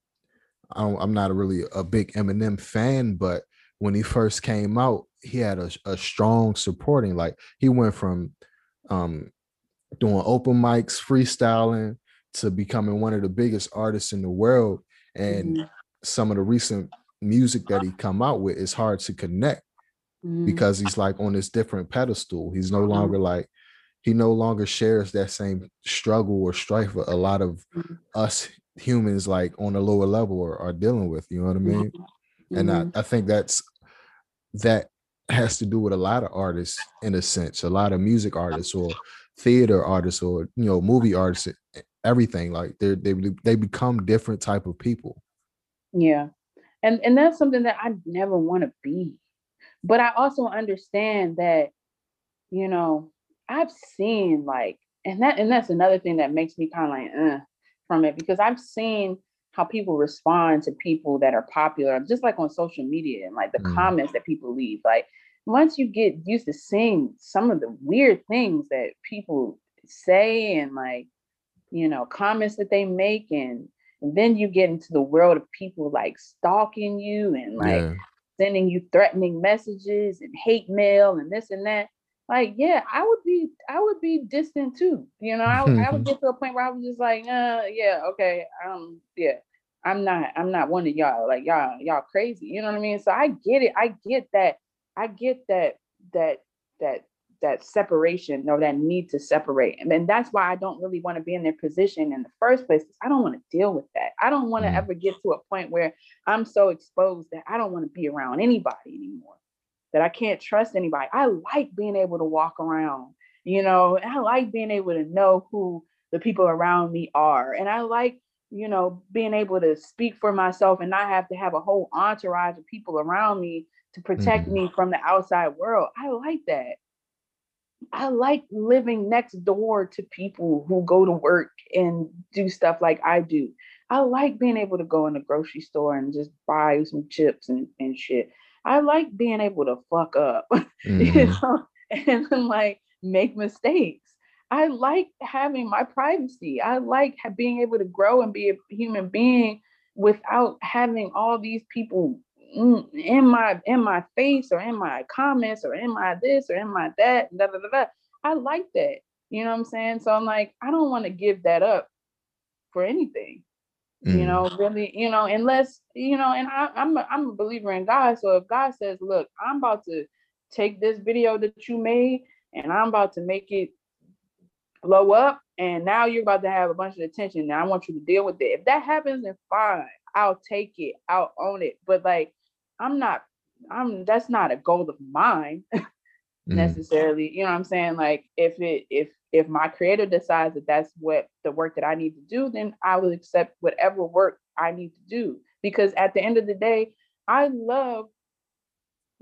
I am not a really a big Eminem fan, but when he first came out, he had a, a strong supporting. Like he went from um, doing open mics, freestyling to becoming one of the biggest artists in the world. And mm-hmm. some of the recent music that he come out with is hard to connect mm-hmm. because he's like on this different pedestal. He's no mm-hmm. longer like he no longer shares that same struggle or strife a lot of mm-hmm. us humans like on a lower level are, are dealing with. You know what I mean? And I, mm-hmm. I think that's that has to do with a lot of artists in a sense, a lot of music artists or theater artists or you know movie artists everything like they they they become different type of people yeah and and that's something that i never want to be but i also understand that you know i've seen like and that and that's another thing that makes me kind of like uh, from it because i've seen how people respond to people that are popular just like on social media and like the mm. comments that people leave like once you get used to seeing some of the weird things that people say and like you know comments that they make and, and then you get into the world of people like stalking you and like yeah. sending you threatening messages and hate mail and this and that like yeah i would be i would be distant too you know i, I would get to a point where i was just like uh yeah okay um yeah i'm not i'm not one of y'all like y'all y'all crazy you know what i mean so i get it i get that I get that that that that separation or that need to separate. And then that's why I don't really want to be in their position in the first place. I don't want to deal with that. I don't want to mm. ever get to a point where I'm so exposed that I don't want to be around anybody anymore, that I can't trust anybody. I like being able to walk around, you know, I like being able to know who the people around me are. And I like, you know, being able to speak for myself and not have to have a whole entourage of people around me to protect mm-hmm. me from the outside world. I like that. I like living next door to people who go to work and do stuff like I do. I like being able to go in the grocery store and just buy some chips and, and shit. I like being able to fuck up, mm-hmm. you know, and like make mistakes. I like having my privacy. I like being able to grow and be a human being without having all these people in my in my face or in my comments or in my this or in my that da, da, da, da. I like that. You know what I'm saying? So I'm like, I don't want to give that up for anything. Mm. You know, really, you know, unless, you know, and I, I'm a, I'm a believer in God. So if God says, look, I'm about to take this video that you made and I'm about to make it blow up, and now you're about to have a bunch of attention. Now I want you to deal with it. If that happens, then fine. I'll take it. I'll own it. But like I'm not, I'm that's not a goal of mine mm-hmm. necessarily. You know what I'm saying? Like if it if if my creator decides that that's what the work that I need to do, then I will accept whatever work I need to do. Because at the end of the day, I love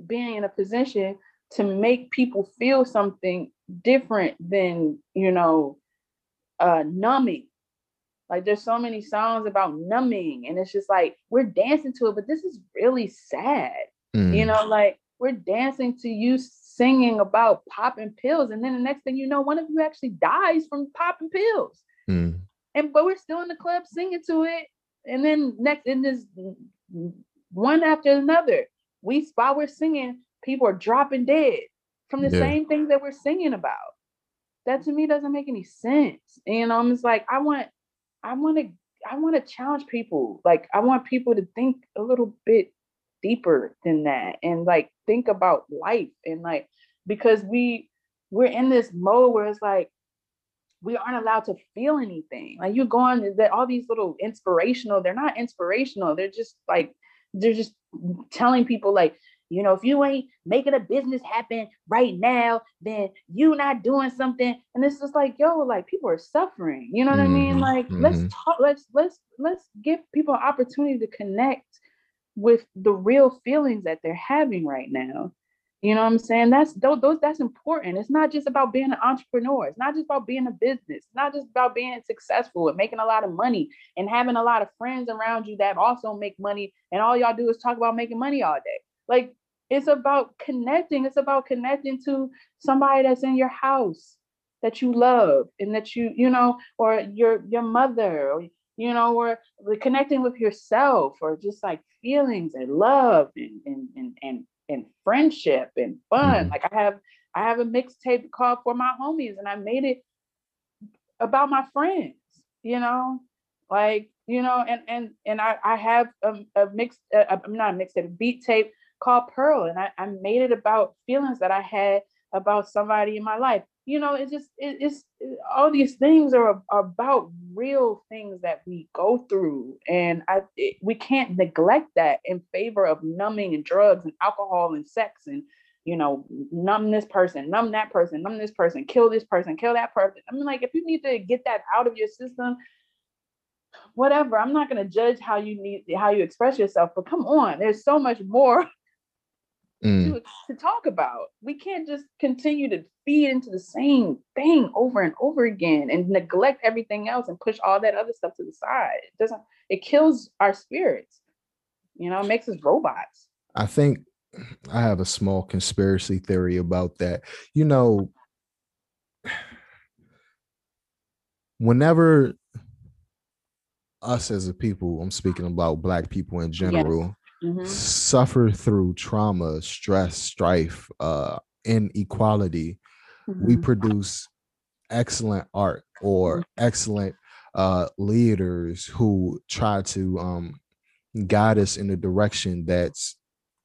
being in a position to make people feel something different than, you know, uh numbing like there's so many songs about numbing, and it's just like we're dancing to it, but this is really sad. Mm. You know, like we're dancing to you singing about popping pills, and then the next thing you know, one of you actually dies from popping pills. Mm. And but we're still in the club singing to it, and then next in this one after another, we while we're singing, people are dropping dead from the yeah. same things that we're singing about. That to me doesn't make any sense. And I'm just like, I want, I want to, I want to challenge people. Like, I want people to think a little bit deeper than that and like think about life and like because we we're in this mode where it's like we aren't allowed to feel anything. Like you're going that all these little inspirational, they're not inspirational. They're just like they're just telling people like, you know, if you ain't making a business happen right now, then you not doing something. And it's just like, yo, like people are suffering. You know what mm-hmm. I mean? Mm-hmm. Like mm-hmm. let's talk, let's let's let's give people an opportunity to connect with the real feelings that they're having right now. You know what I'm saying? That's those, that's important. It's not just about being an entrepreneur. It's not just about being a business. It's not just about being successful and making a lot of money and having a lot of friends around you that also make money and all y'all do is talk about making money all day. Like it's about connecting. It's about connecting to somebody that's in your house that you love and that you, you know, or your your mother or you know, or connecting with yourself or just like feelings and love and and and, and and friendship and fun. Mm-hmm. Like I have I have a mixtape called for my homies and I made it about my friends, you know, like, you know, and and and I, I have a, a mixed uh, I'm not a mixtape, beat tape called Pearl. And I, I made it about feelings that I had about somebody in my life. You know, it's just it, it's it, all these things are, are, about real things that we go through, and I it, we can't neglect that in favor of numbing and drugs and alcohol and sex and you know numb this person, numb that person, numb this person, kill this person, kill that person. I mean, like if you need to get that out of your system, whatever. I'm not gonna judge how you need how you express yourself, but come on, there's so much more mm. to, to talk about. We can't just continue to feed into the same thing over and over again and neglect everything else and push all that other stuff to the side. It doesn't, it kills our spirits. You know, it makes us robots. I think I have a small conspiracy theory about that. You know, whenever us as a people, I'm speaking about black people in general, mm-hmm. suffer through trauma, stress, strife, uh, inequality, mm-hmm. we produce excellent art or mm-hmm. excellent uh, leaders who try to um, guide us in a direction that's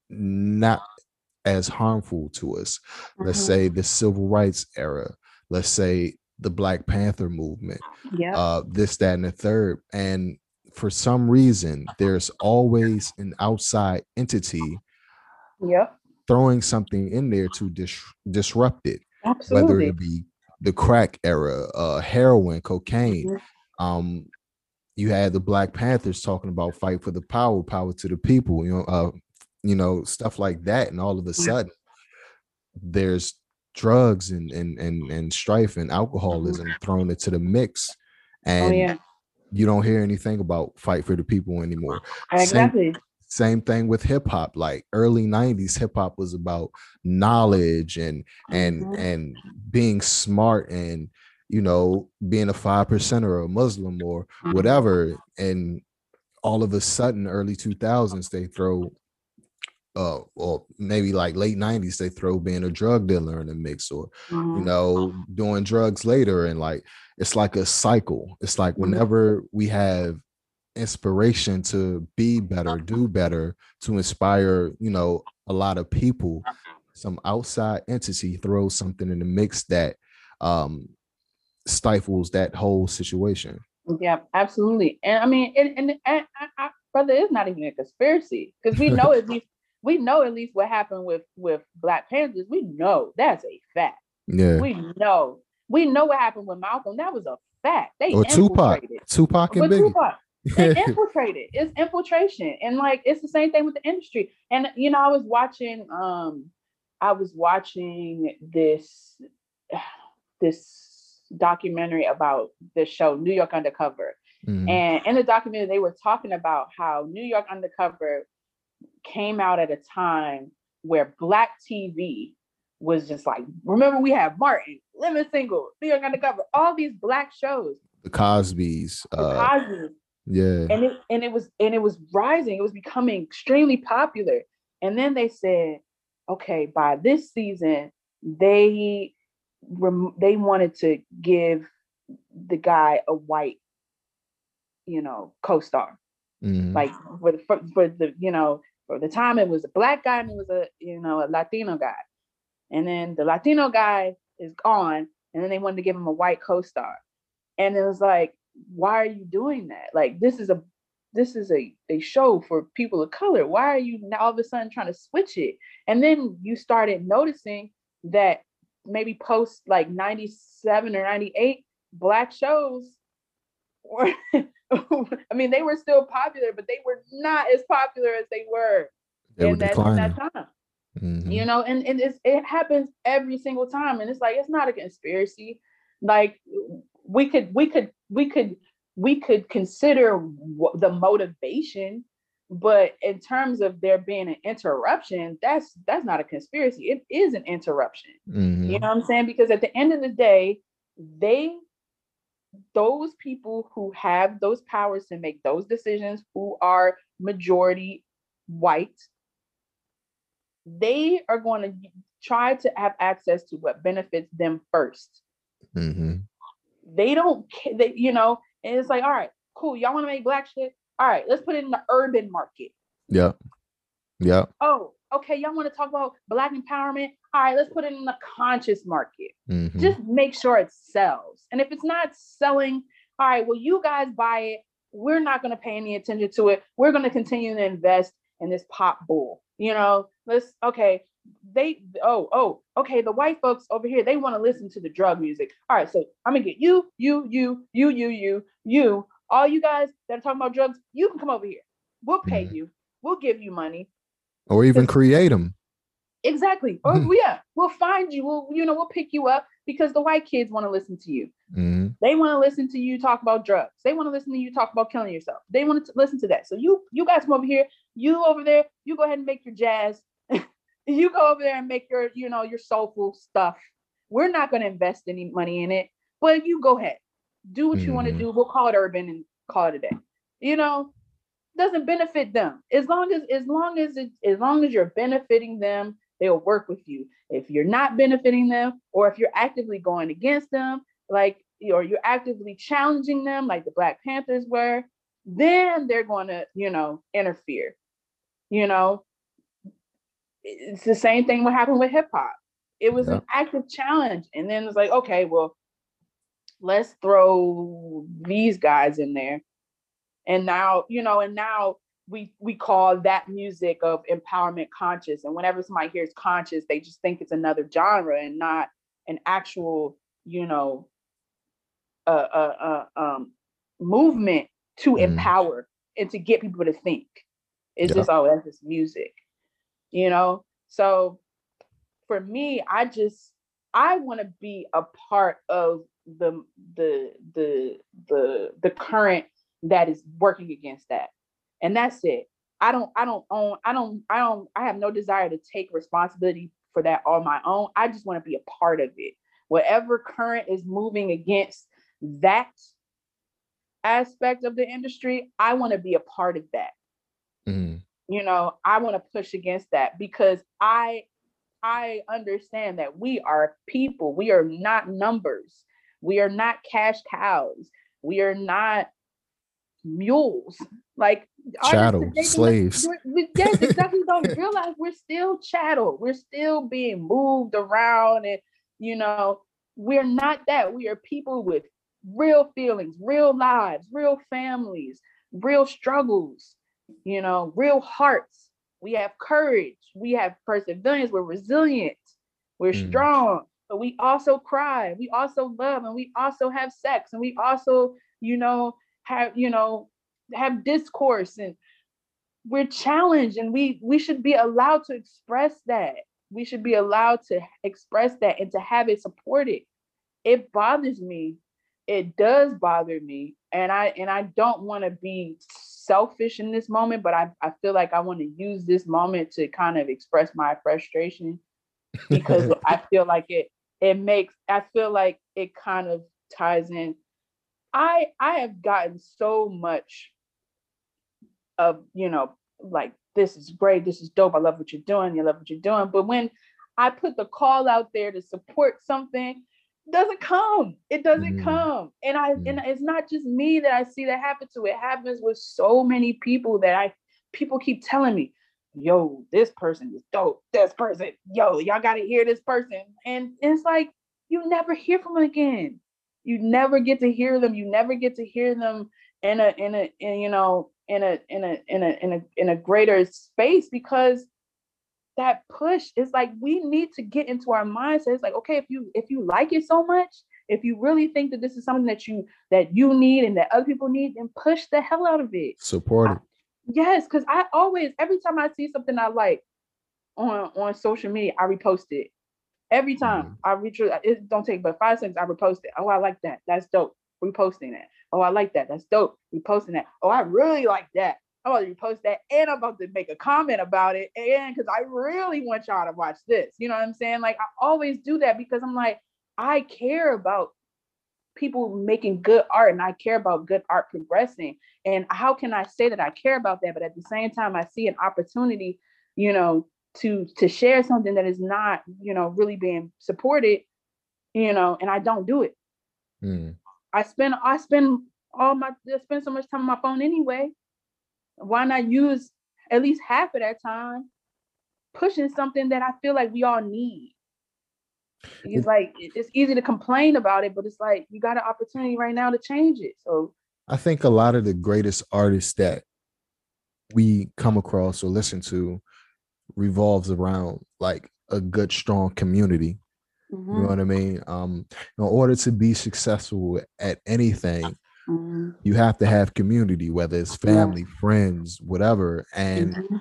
not as harmful to us. Let's mm-hmm. say the civil rights era. Let's say the Black Panther movement. Yeah. Uh, this, that, and the third. And for some reason there's always an outside entity yep. throwing something in there to dis- disrupt it Absolutely. whether it be the crack era uh heroin cocaine mm-hmm. um you had the black panthers talking about fight for the power power to the people you know uh you know stuff like that and all of a sudden there's drugs and and and, and strife and alcoholism mm-hmm. thrown into the mix oh, and oh, yeah you don't hear anything about fight for the people anymore. Exactly. Same, same thing with hip hop. Like early 90s, hip hop was about knowledge and and mm-hmm. and being smart and you know being a five percent or a Muslim or mm-hmm. whatever. And all of a sudden, early 2000s, they throw uh, or maybe like late 90s they throw being a drug dealer in the mix or mm-hmm. you know doing drugs later and like it's like a cycle it's like mm-hmm. whenever we have inspiration to be better do better to inspire you know a lot of people some outside entity throws something in the mix that um stifles that whole situation yeah absolutely and i mean and, and, and I, I, brother it's not even a conspiracy because we know at least we know at least what happened with with Black Panthers. We know that's a fact. Yeah. We know. We know what happened with Malcolm. That was a fact. They or Tupac. Tupac and Biggie. Tupac. They infiltrated. It's infiltration. And like it's the same thing with the industry. And you know, I was watching um I was watching this this documentary about the show New York Undercover. Mm-hmm. And in the documentary, they were talking about how New York Undercover came out at a time where black TV was just like, remember we have Martin, Living Single, New York Undercover, all these black shows. The Cosby's. The uh, Cosby's. Yeah. And it and it was and it was rising. It was becoming extremely popular. And then they said, okay, by this season, they rem- they wanted to give the guy a white, you know, co-star. Mhm. Like for the for, for the you know for the time it was a black guy and it was a you know a Latino guy, and then the Latino guy is gone, and then they wanted to give him a white co-star, and it was like, why are you doing that? Like this is a this is a, a show for people of color. Why are you now all of a sudden trying to switch it? And then you started noticing that maybe post like 97 or 98, black shows were, I mean, they were still popular, but they were not as popular as they were They were in that, that time. Mhm. You know, and, and it's, it happens every single time. And it's like, it's not a conspiracy. Like we could, we could, we could, we could consider wh- the motivation, but in terms of there being an interruption, that's that's not a conspiracy. It is an interruption. Mhm. You know what I'm saying? Because at the end of the day, they those people who have those powers to make those decisions, who are majority white, they are going to try to have access to what benefits them first. Mhm. They don't, they, you know, and it's like, all right, cool. Y'all want to make black shit? All right, let's put it in the urban market. Yeah. Yeah. Oh, okay. Y'all want to talk about black empowerment? All right, let's put it in the conscious market. Mhm. just make sure it sells. And if it's not selling, all right, well, you guys buy it. We're not going to pay any attention to it. We're going to continue to invest in this pop bull. You know, let's, okay, they, oh, oh, okay, the white folks over here, they want to listen to the drug music. All right, so I'm going to get you, you, you, you, you, you, you, all you guys that are talking about drugs, you can come over here. We'll pay Mhm. you. We'll give you money. Or even create them. Exactly. Or Mhm. yeah, we'll find you. We'll, you know, we'll pick you up because the white kids want to listen to you. Mhm. They want to listen to you talk about drugs. They want to listen to you talk about killing yourself. They want to listen to that. So you you guys come over here. You over there. You go ahead and make your jazz. You go over there and make your you know your soulful stuff. We're not going to invest any money in it, but you go ahead. Do what you want to mm-hmm. do. We'll call it urban and call it a day. You know, doesn't benefit them. As long as as long as it as long as you're benefiting them, they'll work with you. If you're not benefiting them, or if you're actively going against them, like or you're actively challenging them, like the Black Panthers were, then they're going to, you know, interfere. You know, it's the same thing what happened with hip hop. It was an active challenge, and then it's like, okay, well, let's throw these guys in there, and now, you know, and now we we call that music of empowerment conscious, and whenever somebody hears conscious, they just think it's another genre and not an actual, you know, a, a, a um, movement to Mm. empower and to get people to think. It's Yeah. just oh, that's just music, you know. So for me, I just I want to be a part of the the the the the current that is working against that, and that's it. I don't I don't own I don't I don't I have no desire to take responsibility for that on my own. I just want to be a part of it. Whatever current is moving against that aspect of the industry, I want to be a part of that. Mhm. You know, I want to push against that because I I understand that we are people. We are not numbers. We are not cash cows. We are not mules. Like Chattel, slaves. we- yes, exactly. Don't realize we're still chattel. We're still being moved around, and you know, we're not that. We are people with real feelings, real lives, real families, real struggles. You know, real hearts. We have courage. We have perseverance. We're resilient. We're Mm. strong. But we also cry. We also love, and we also have sex, and we also, you know, have you know have discourse and we're challenged and we we should be allowed to express that we should be allowed to express that and to have it supported it bothers me it does bother me and i and i don't want to be selfish in this moment but i, I feel like i want to use this moment to kind of express my frustration because i feel like it it makes i feel like it kind of ties in. I i have gotten so much of you know like this is great this is dope i love what you're doing you love what you're doing but when i put the call out there to support something doesn't come. It doesn't mm. come. And i mm. and it's not just me that i see that happen to. It happens with so many people that i people keep telling me yo this person is dope. This person yo y'all gotta hear this person. And it's like you never hear from them again. You never get to hear them. You never get to hear them in a in a in, you know in a in a in a in a in a greater space because that push is like we need to get into our mindset it's like okay if you if you like it so much if you really think that this is something that you that you need and that other people need then push the hell out of it support it yes because i always every time i see something i like on on social media i repost it every time mm-hmm. i reach it don't take but five seconds i repost it oh i like that that's dope reposting that Oh, I like that. That's dope. Reposting that. Oh, I really like that. I'm about to repost that and I'm about to make a comment about it. And because I really want y'all to watch this. You know what I'm saying? Like I always do that because I'm like, I care about people making good art and I care about good art progressing. And how can I say that I care about that? But at the same time, I see an opportunity, you know, to to share something that is not, you know, really being supported, you know, and I don't do it. Mm. I spend I spend all my I spend so much time on my phone anyway. Why not use at least half of that time pushing something that I feel like we all need? It's like it's easy to complain about it, but it's like you got an opportunity right now to change it. So I think a lot of the greatest artists that we come across or listen to revolves around like a good strong community Mm-hmm. You know what I mean? Um, in order to be successful at anything, mm-hmm. you have to have community, whether it's family, yeah. friends, whatever. And mm-hmm.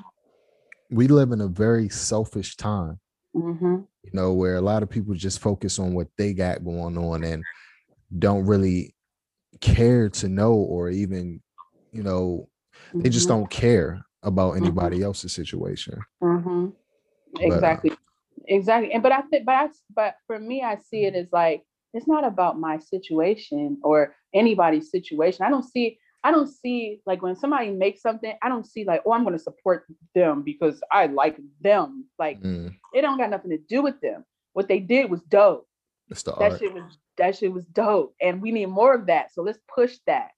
we live in a very selfish time, mm-hmm. you know, where a lot of people just focus on what they got going on and don't really care to know or even, you know, they just mm-hmm. don't care about mm-hmm. anybody else's situation. Exactly. But, exactly and but i think but i but for me i see it as like it's not about my situation or anybody's situation. I don't see i don't see like when somebody makes something i don't see like oh i'm going to support them because i like them. Like mm. it don't got nothing to do with them. What they did was dope. That art. shit was that shit was dope and we need more of that so let's push that.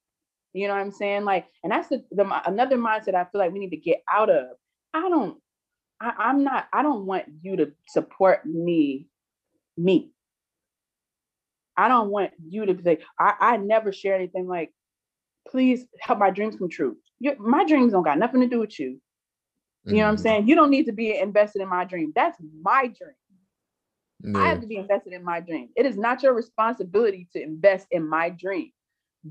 You know what i'm saying? Like and that's the, the another mindset i feel like we need to get out of. I don't I, I'm not, I don't want you to support me, me. I don't want you to say, I, I never share anything like, please help my dreams come true. You, my dreams don't got nothing to do with you. You mm know what I'm mm-hmm. saying? You don't need to be invested in my dream. That's my dream. I have to be invested in my dream. It is not your responsibility to invest in my dream.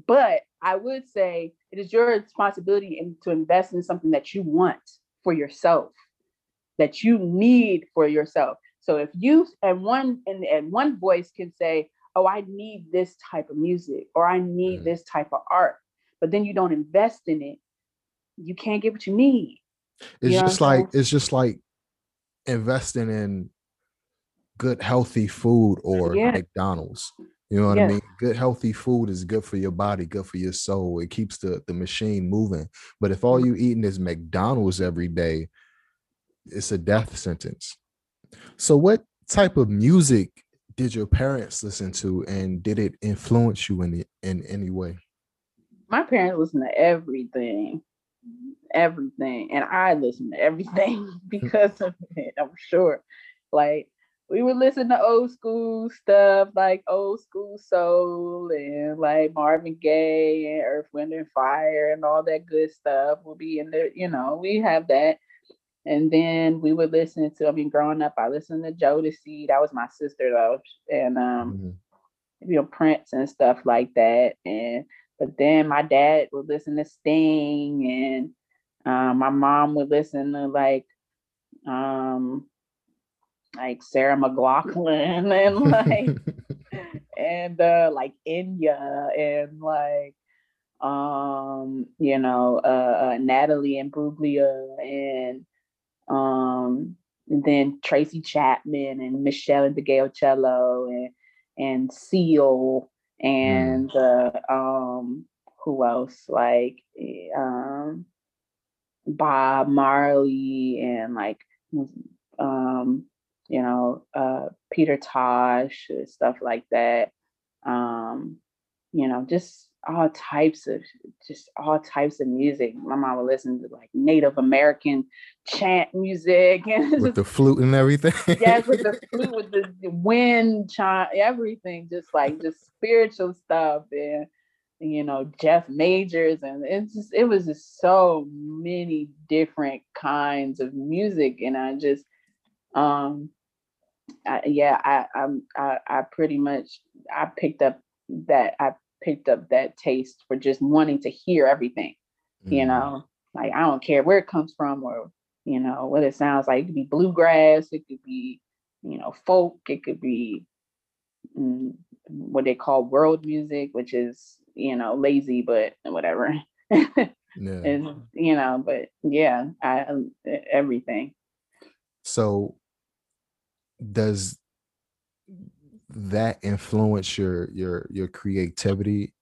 But I would say it is your responsibility in, to invest in something that you want for yourself that you need for yourself. So if you and one and, and one voice can say, "Oh, I need this type of music," or "I need mm. this type of art," but then you don't invest in it, you can't get what you need. It's you just like it's just like investing in good healthy food or yeah. McDonald's. You know what I mean? Good healthy food is good for your body, good for your soul. It keeps the, the machine moving. But if all mm-hmm. you eating is McDonald's every day, it's a death sentence. So, what type of music did your parents listen to, and did it influence you in the, in any way? My parents listen to everything, everything, and I listen to everything because of it. I'm sure, like we would listen to old school stuff like old school soul and like Marvin Gaye and Earth, Wind and Fire and all that good stuff We'll be in there. You know, we have that. And then we would listen to, I mean, growing up, I listened to Jodeci. That was my sister though. And um, mm-hmm. you know, Prince and stuff like that. And but then my dad would listen to Sting and um, my mom would listen to like um like Sarah McLachlan and like and uh like India and like um you know uh, uh Natalie Imbruglia and um, and then Tracy Chapman and Michelle Meshell Ndegeocello and and Seal and mm. uh, um, who else like um, Bob Marley and like um, you know, uh, Peter Tosh, stuff like that. Um, you know, just all types of just all types of music. My mom would listen to like Native American chant music and with the flute and everything. yes, with the flute, with the wind chant, everything, just like just spiritual stuff and you know Jeff Majors and it's just it was just so many different kinds of music and I just um I, yeah I I'm I, I pretty much I picked up that I picked up that taste for just wanting to hear everything mm. you know like I don't care where it comes from or you know what it sounds like it could be bluegrass it could be you know folk it could be mm, what they call world music which is you know, lazy, but whatever. yeah. And you know, but yeah, I everything. So does that influence your your your creativity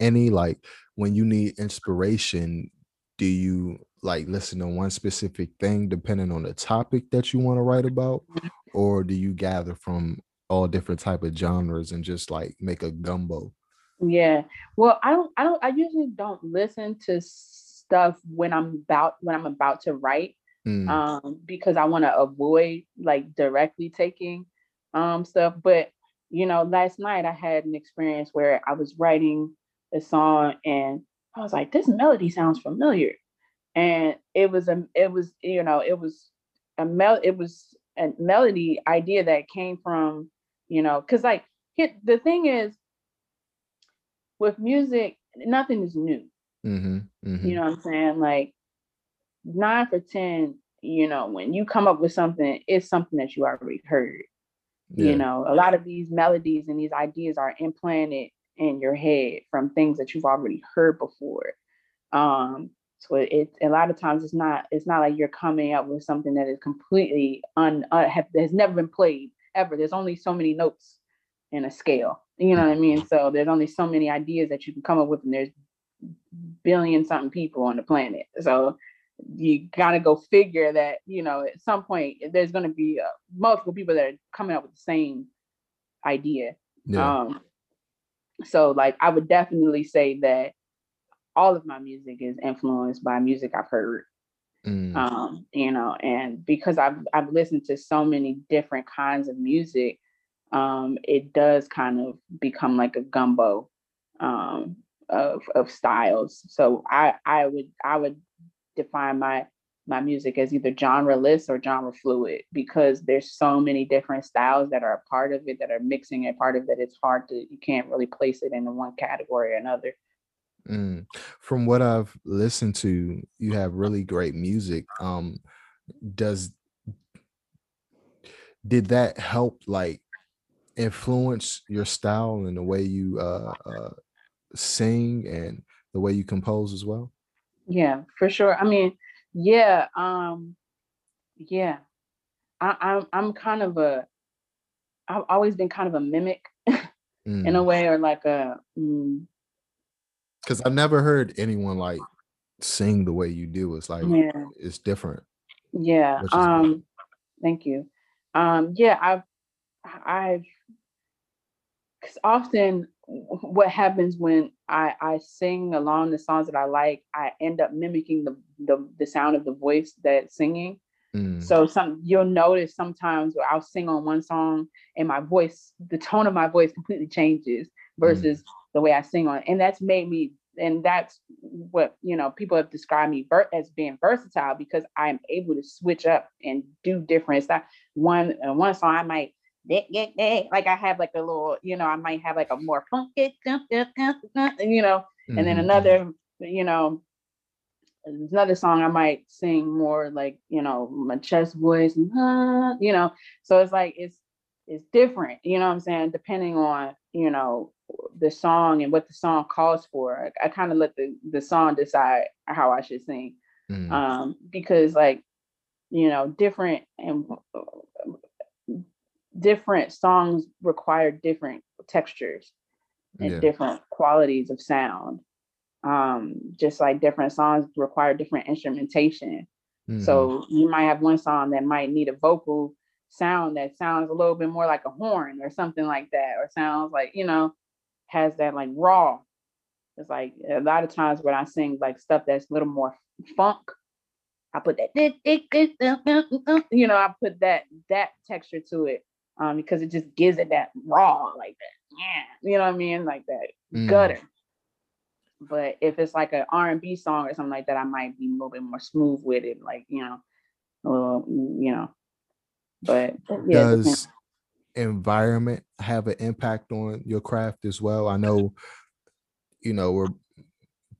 any like when you need inspiration do you like listen to one specific thing depending on the topic that you want to write about mm-hmm. or do you gather from all different type of genres and just like make a gumbo yeah. Well, I don't I don't I usually don't listen to stuff when I'm about when I'm about to write. Mm. Um, because I want to avoid like directly taking um stuff. But you know, last night I had an experience where I was writing a song and I was like, this melody sounds familiar. And it was a it was, you know, it was a mel it was a melody idea that came from, you know, because like the thing is with music, nothing is new. Mm-hmm, mm-hmm. You know what I'm saying? Like nine for 10, you know, when you come up with something, it's something that you already heard. Yeah. You know, a lot of these melodies and these ideas are implanted in your head from things that you've already heard before. Um, so it, a lot of times it's not it's not like you're coming up with something that is completely un uh, have, has never been played ever. There's only so many notes in a scale. You know what I mean? So there's only so many ideas that you can come up with, and there's billion something people on the planet. So you got to go figure that you know at some point there's to be uh, multiple people that are coming up with the same idea. Yeah. Um, so like I would definitely say that all of my music is influenced by music I've heard. Mm. Um, you know, and because I've I've listened to so many different kinds of music, um, it does kind of become like a gumbo um, of of styles. So I I would I would define my my music as either genreless or genre fluid because there's so many different styles that are a part of it that are mixing a part of it. It's hard to you can't really place it into one category or another. Mm. From what I've listened to, you have really great music. Um, does did that help like influence your style and the way you uh, uh, sing and the way you compose as well? Yeah, for sure. I mean, yeah, um, yeah. I, I'm I'm kind of a. I've always been kind of a mimic, mm. in a mm. way, or like a. Because mm. I've never heard anyone like sing the way you do. It's like yeah. it's different. Yeah. Um. Thank you. Um. Yeah. I've I've because often what happens when I, I sing along the songs that I like, I end up mimicking the the, the sound of the voice that's singing. Mm. So some you'll notice sometimes where I'll sing on one song and my voice, the tone of my voice completely changes versus mm. the way I sing on. And that's made me, and that's what you know people have described me as being versatile because I am able to switch up and do different stuff. One uh, one song I might like I have like a little, you know, I might have like a more funky, you know, mm-hmm. and then another, you know, another song I might sing more like, you know, my chest voice, you know. So it's like it's it's different, you know what I'm saying, depending on, you know, the song and what the song calls for. I, I kind of let the the song decide how I should sing. Mm. Um, because like, you know, different and different songs require different textures and yeah. different qualities of sound. um, just like different songs require different instrumentation. Mhm. So you might have one song that might need a vocal sound that sounds a little bit more like a horn or something like that, or sounds like, you know, has that like raw. It's like a lot of times when I sing like stuff that's a little more funk, I put that, you know, I put that that texture to it um, because it just gives it that raw, like that, yeah, you know what I mean, like that Mm. gutter. But if it's like an R and B song or something like that, I might be a little bit more smooth with it, like you know, a little, you know. But yeah. Does environment have an impact on your craft as well? I know, you know, we're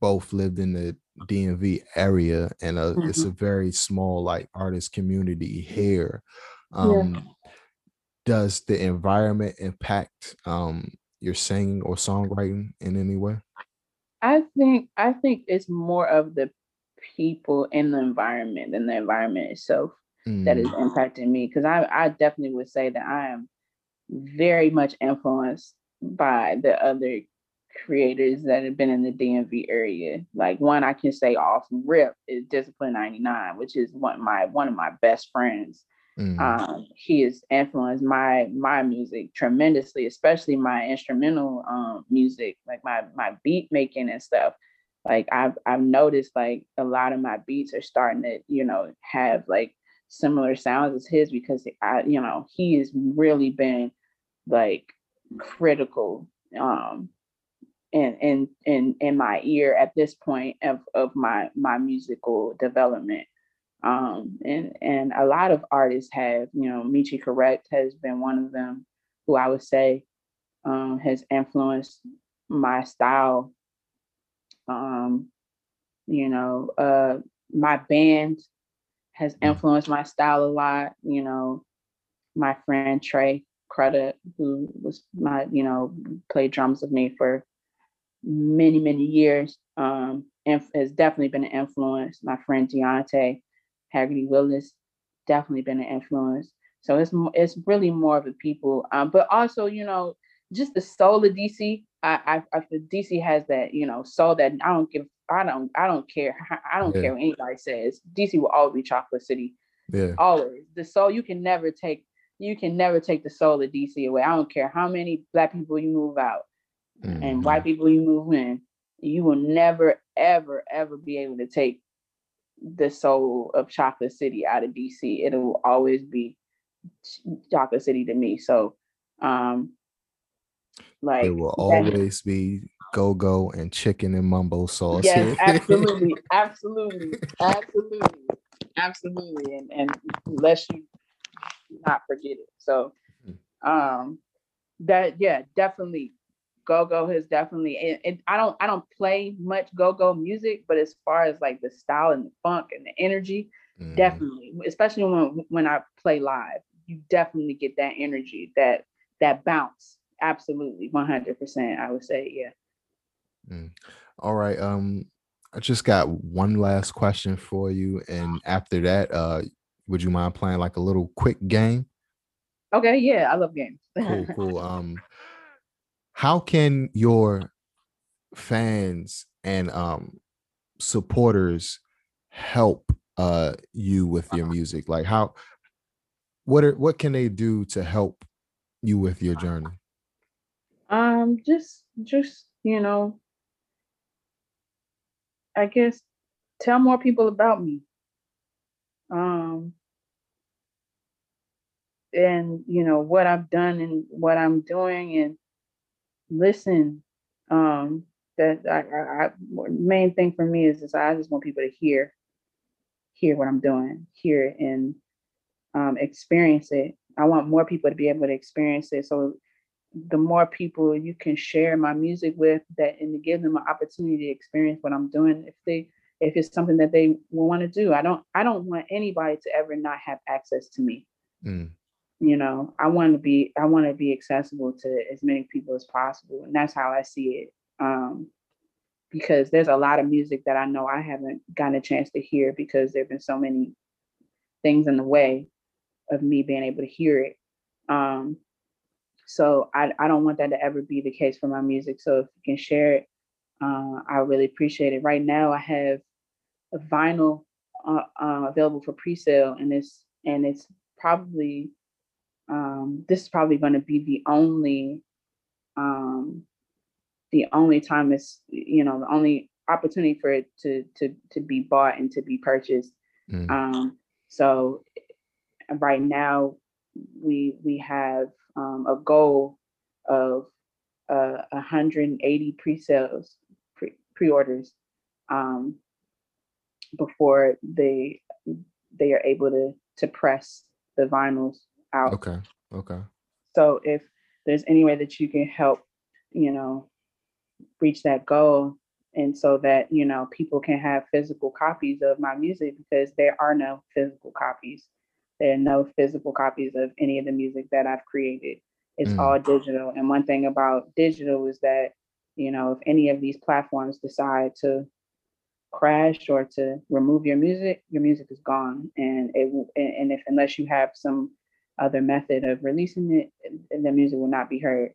both lived in the DMV area, and uh, it's Mm-hmm. a very small like artist community here. Yeah. Does the environment impact um, your singing or songwriting in any way? I think I think it's more of the people in the environment than the environment itself that is Mm, impacting me because I, I definitely would say that I am very much influenced by the other creators that have been in the DMV area. Like one I can say off rip is Discipline 99, which is one my one of my best friends. Mm, Um, he has influenced my my music tremendously, especially my instrumental um music, like my my beat making and stuff. Like I've I've noticed like a lot of my beats are starting to, you know, have like similar sounds as his because I, you know, he has really been like critical um in in in in my ear at this point of of my my musical development um and and a lot of artists have you know michi correct has been one of them who i would say um has influenced my style. Um you know uh my band has influenced my style a lot you know. My friend trey credit who was my you know played drums with me for many many years um and has definitely been an influence. My friend deontay haggerty willis definitely been an influence so it's it's really more of the people um but also you know just the soul of dc i i, I feel dc has that you know soul that i don't give i don't i don't care I don't Yeah. care what anybody says dc will always be chocolate city yeah. always the soul you can never take you can never take the soul of dc away i don't care how many black people you move out and mhm. white people you move in, you will never, ever, ever be able to take the soul of Chocolate City out of DC. It will always be Ch- Chocolate City to me. So, um, like It will that- always be go go and chicken and mumbo sauce. yes, here. absolutely, absolutely, absolutely, absolutely, and and unless you not forget it. So, um, that yeah, definitely, go go has definitely. And, and I don't I don't play much go go music, but as far as like the style and the funk and the energy, Mhm. definitely, especially when when I play live, you definitely get that energy, that that bounce. Absolutely, one hundred percent. I would say, yeah. All right. Um, I just got one last question for you, and after that, uh, would you mind playing like a little quick game? Okay, yeah, I love games. Cool, cool. Um, how can your fans and um supporters help uh you with your music? Like how what are what can they do to help you with your journey? Um, just just you know, I guess tell more people about me. Um and you know what I've done and what I'm doing and listen. Um that I, I, I main thing for me is, is I just want people to hear hear what I'm doing, hear it and um experience it. I want more people to be able to experience it. So the more people you can share my music with that and to give them an opportunity to experience what I'm doing if they if it's something that they want to do. I don't I don't want anybody to ever not have access to me. Mm, You know, I want to be I want to be accessible to as many people as possible. And that's how I see it. Um because there's a lot of music that I know I haven't gotten a chance to hear because there've been so many things in the way of me being able to hear it. Um so I, I don't want that to ever be the case for my music. So if you can share it uh, I really appreciate it. Right now, I have a vinyl uh, uh, available for pre-sale, and it's and it's probably um, this is probably going to be the only um, the only time it's you know the only opportunity for it to to to be bought and to be purchased. Mm. Um, so right now we we have um, a goal of uh, 180 pre-sales pre- pre-orders um, before they they are able to to press the vinyls out. Okay. Okay. So if there's any way that you can help, you know, reach that goal and so that, you know, people can have physical copies of my music because there are no physical copies. There are no physical copies of any of the music that I've created. It's mm. all digital. And one thing about digital is that, you know, if any of these platforms decide to crash or to remove your music, your music is gone. And it and if unless you have some other method of releasing it, the music will not be heard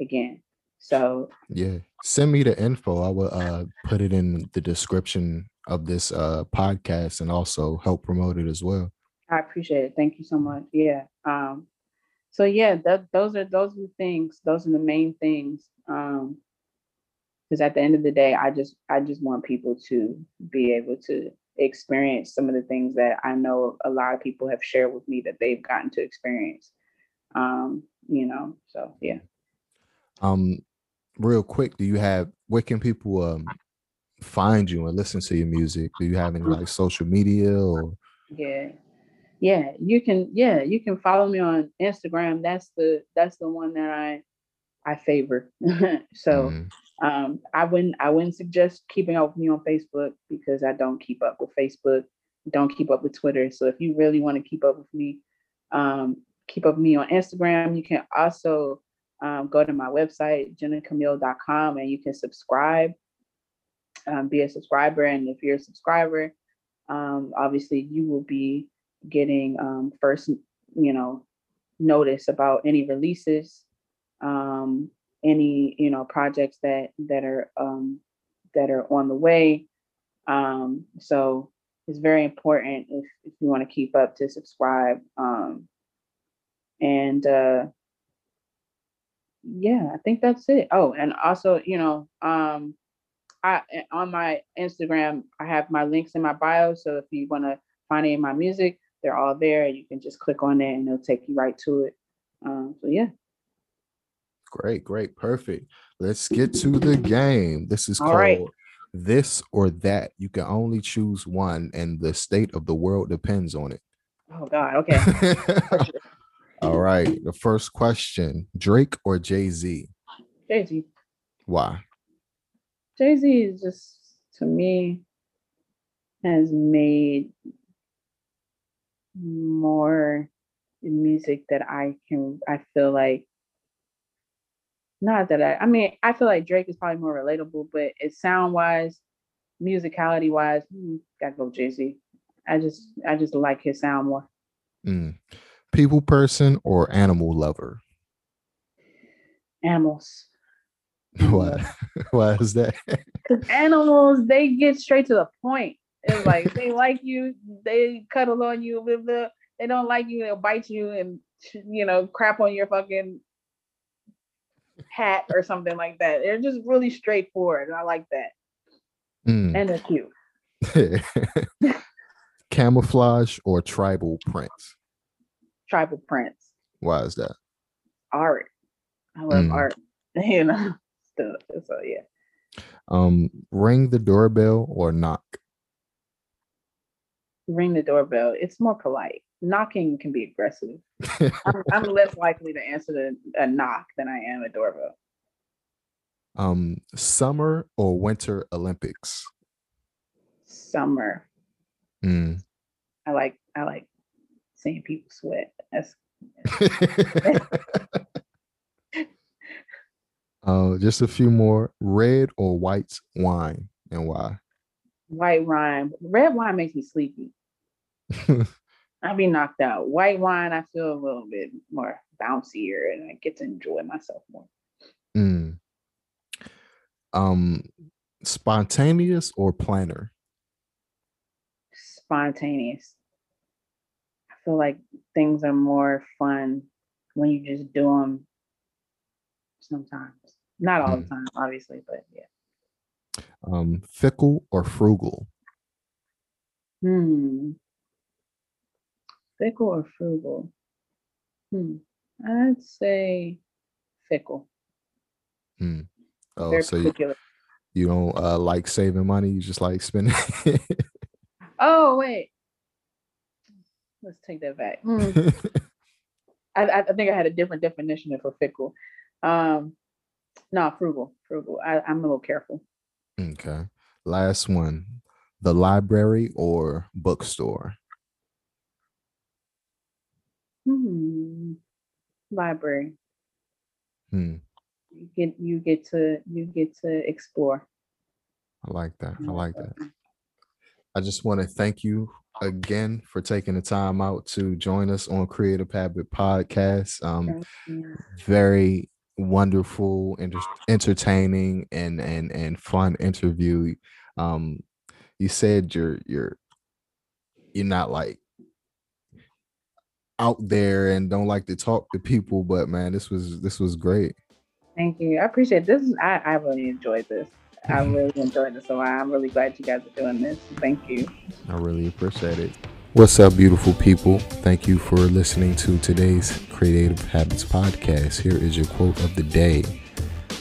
again. So yeah, send me the info. I will uh, put it in the description of this uh, podcast and also help promote it as well. I appreciate it. Thank you so much. Yeah. Um, so yeah, that, those are those are the things. Those are the main things. Um, because at the end of the day, I just I just want people to be able to experience some of the things that I know a lot of people have shared with me that they've gotten to experience. Um, you know, so yeah. Um, real quick, do you have where can people um find you and listen to your music? Do you have any like social media or yeah. Yeah, you can yeah, you can follow me on Instagram. That's the that's the one that I I favor. so mm um, I wouldn't I wouldn't suggest keeping up with me on Facebook because I don't keep up with Facebook, don't keep up with Twitter. So if you really want to keep up with me, um, keep up with me on Instagram. You can also um, go to my website, jennacamille.com, and you can subscribe, um, be a subscriber. And if you're a subscriber, um, obviously you will be getting um, first, you know, notice about any releases any you know projects that that are um, that are on the way. Um, so it's very important if, if you want to keep up to subscribe. Um, and uh, yeah, I think that's it. Oh, and also, you know, um, I on my Instagram, I have my links in my bio. So if you want to find any of my music, they're all there. You can just click on it and it'll take you right to it. Um, so yeah. Great, great, perfect. Let's get to the game. This is All called right. This or That. You can only choose one, and the state of the world depends on it. Oh, God. Okay. All right. The first question Drake or Jay Z? Jay Z. Why? Jay Z is just, to me, has made more music that I can, I feel like not that I, I mean, I feel like Drake is probably more relatable, but it's sound wise, musicality wise, mm, gotta go Jay Z. I just, I just like his sound more. Mm. People person or animal lover? Animals. Why? Why is that? Because animals, they get straight to the point. It's like they like you, they cuddle on you. They don't like you, they'll bite you and you know crap on your fucking hat or something like that. They're just really straightforward. I like that. Mm. And they're cute. Camouflage or tribal prints? Tribal prints. Why is that? Art. I love mm. art. You know, so, so yeah. Um, ring the doorbell or knock? Ring the doorbell. It's more polite knocking can be aggressive. I'm, I'm, less likely to answer the, a knock than I am a doorbell. Um, summer or winter Olympics? Summer. Mm. I like I like seeing people sweat. That's. uh, just a few more. Red or white wine, and why? White wine. Red wine makes me sleepy. I be knocked out. White wine, I feel a little bit more bouncier and I get to enjoy myself more. Mm. Um, spontaneous or planner? Spontaneous. I feel like things are more fun when you just do them sometimes. Not all the Mm. time, obviously, but yeah. Um, fickle or frugal? Hmm. Fickle or frugal? Hmm. I'd say fickle. Hmm. Oh, Very so you, particular. you don't uh, like saving money, you just like spending. Oh, wait. Let's take that back. Hmm. I, I I think I had a different definition for fickle. Um, no, frugal, frugal. I, I'm a little careful. okay. Last one. The library or bookstore? Hmm. Library. Hmm. You get you get to you get to explore. I like that. I like that. I just want to thank you again for taking the time out to join us on Creative Habit Podcast. Um, very wonderful, enter- entertaining, and and and fun interview. Um, you said you're you're you're not like out there and don't like to talk to people, but man, this was this was great. Thank you. I appreciate this. I, I really enjoyed this. I really enjoyed this. So I'm really glad you guys are doing this. Thank you. I really appreciate it. What's up, beautiful people? Thank you for listening to today's Creative Habits podcast. Here is your quote of the day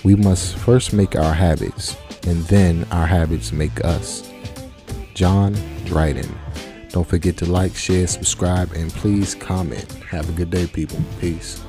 We must first make our habits, and then our habits make us. John Dryden. Don't forget to like, share, subscribe, and please comment. Have a good day, people. Peace.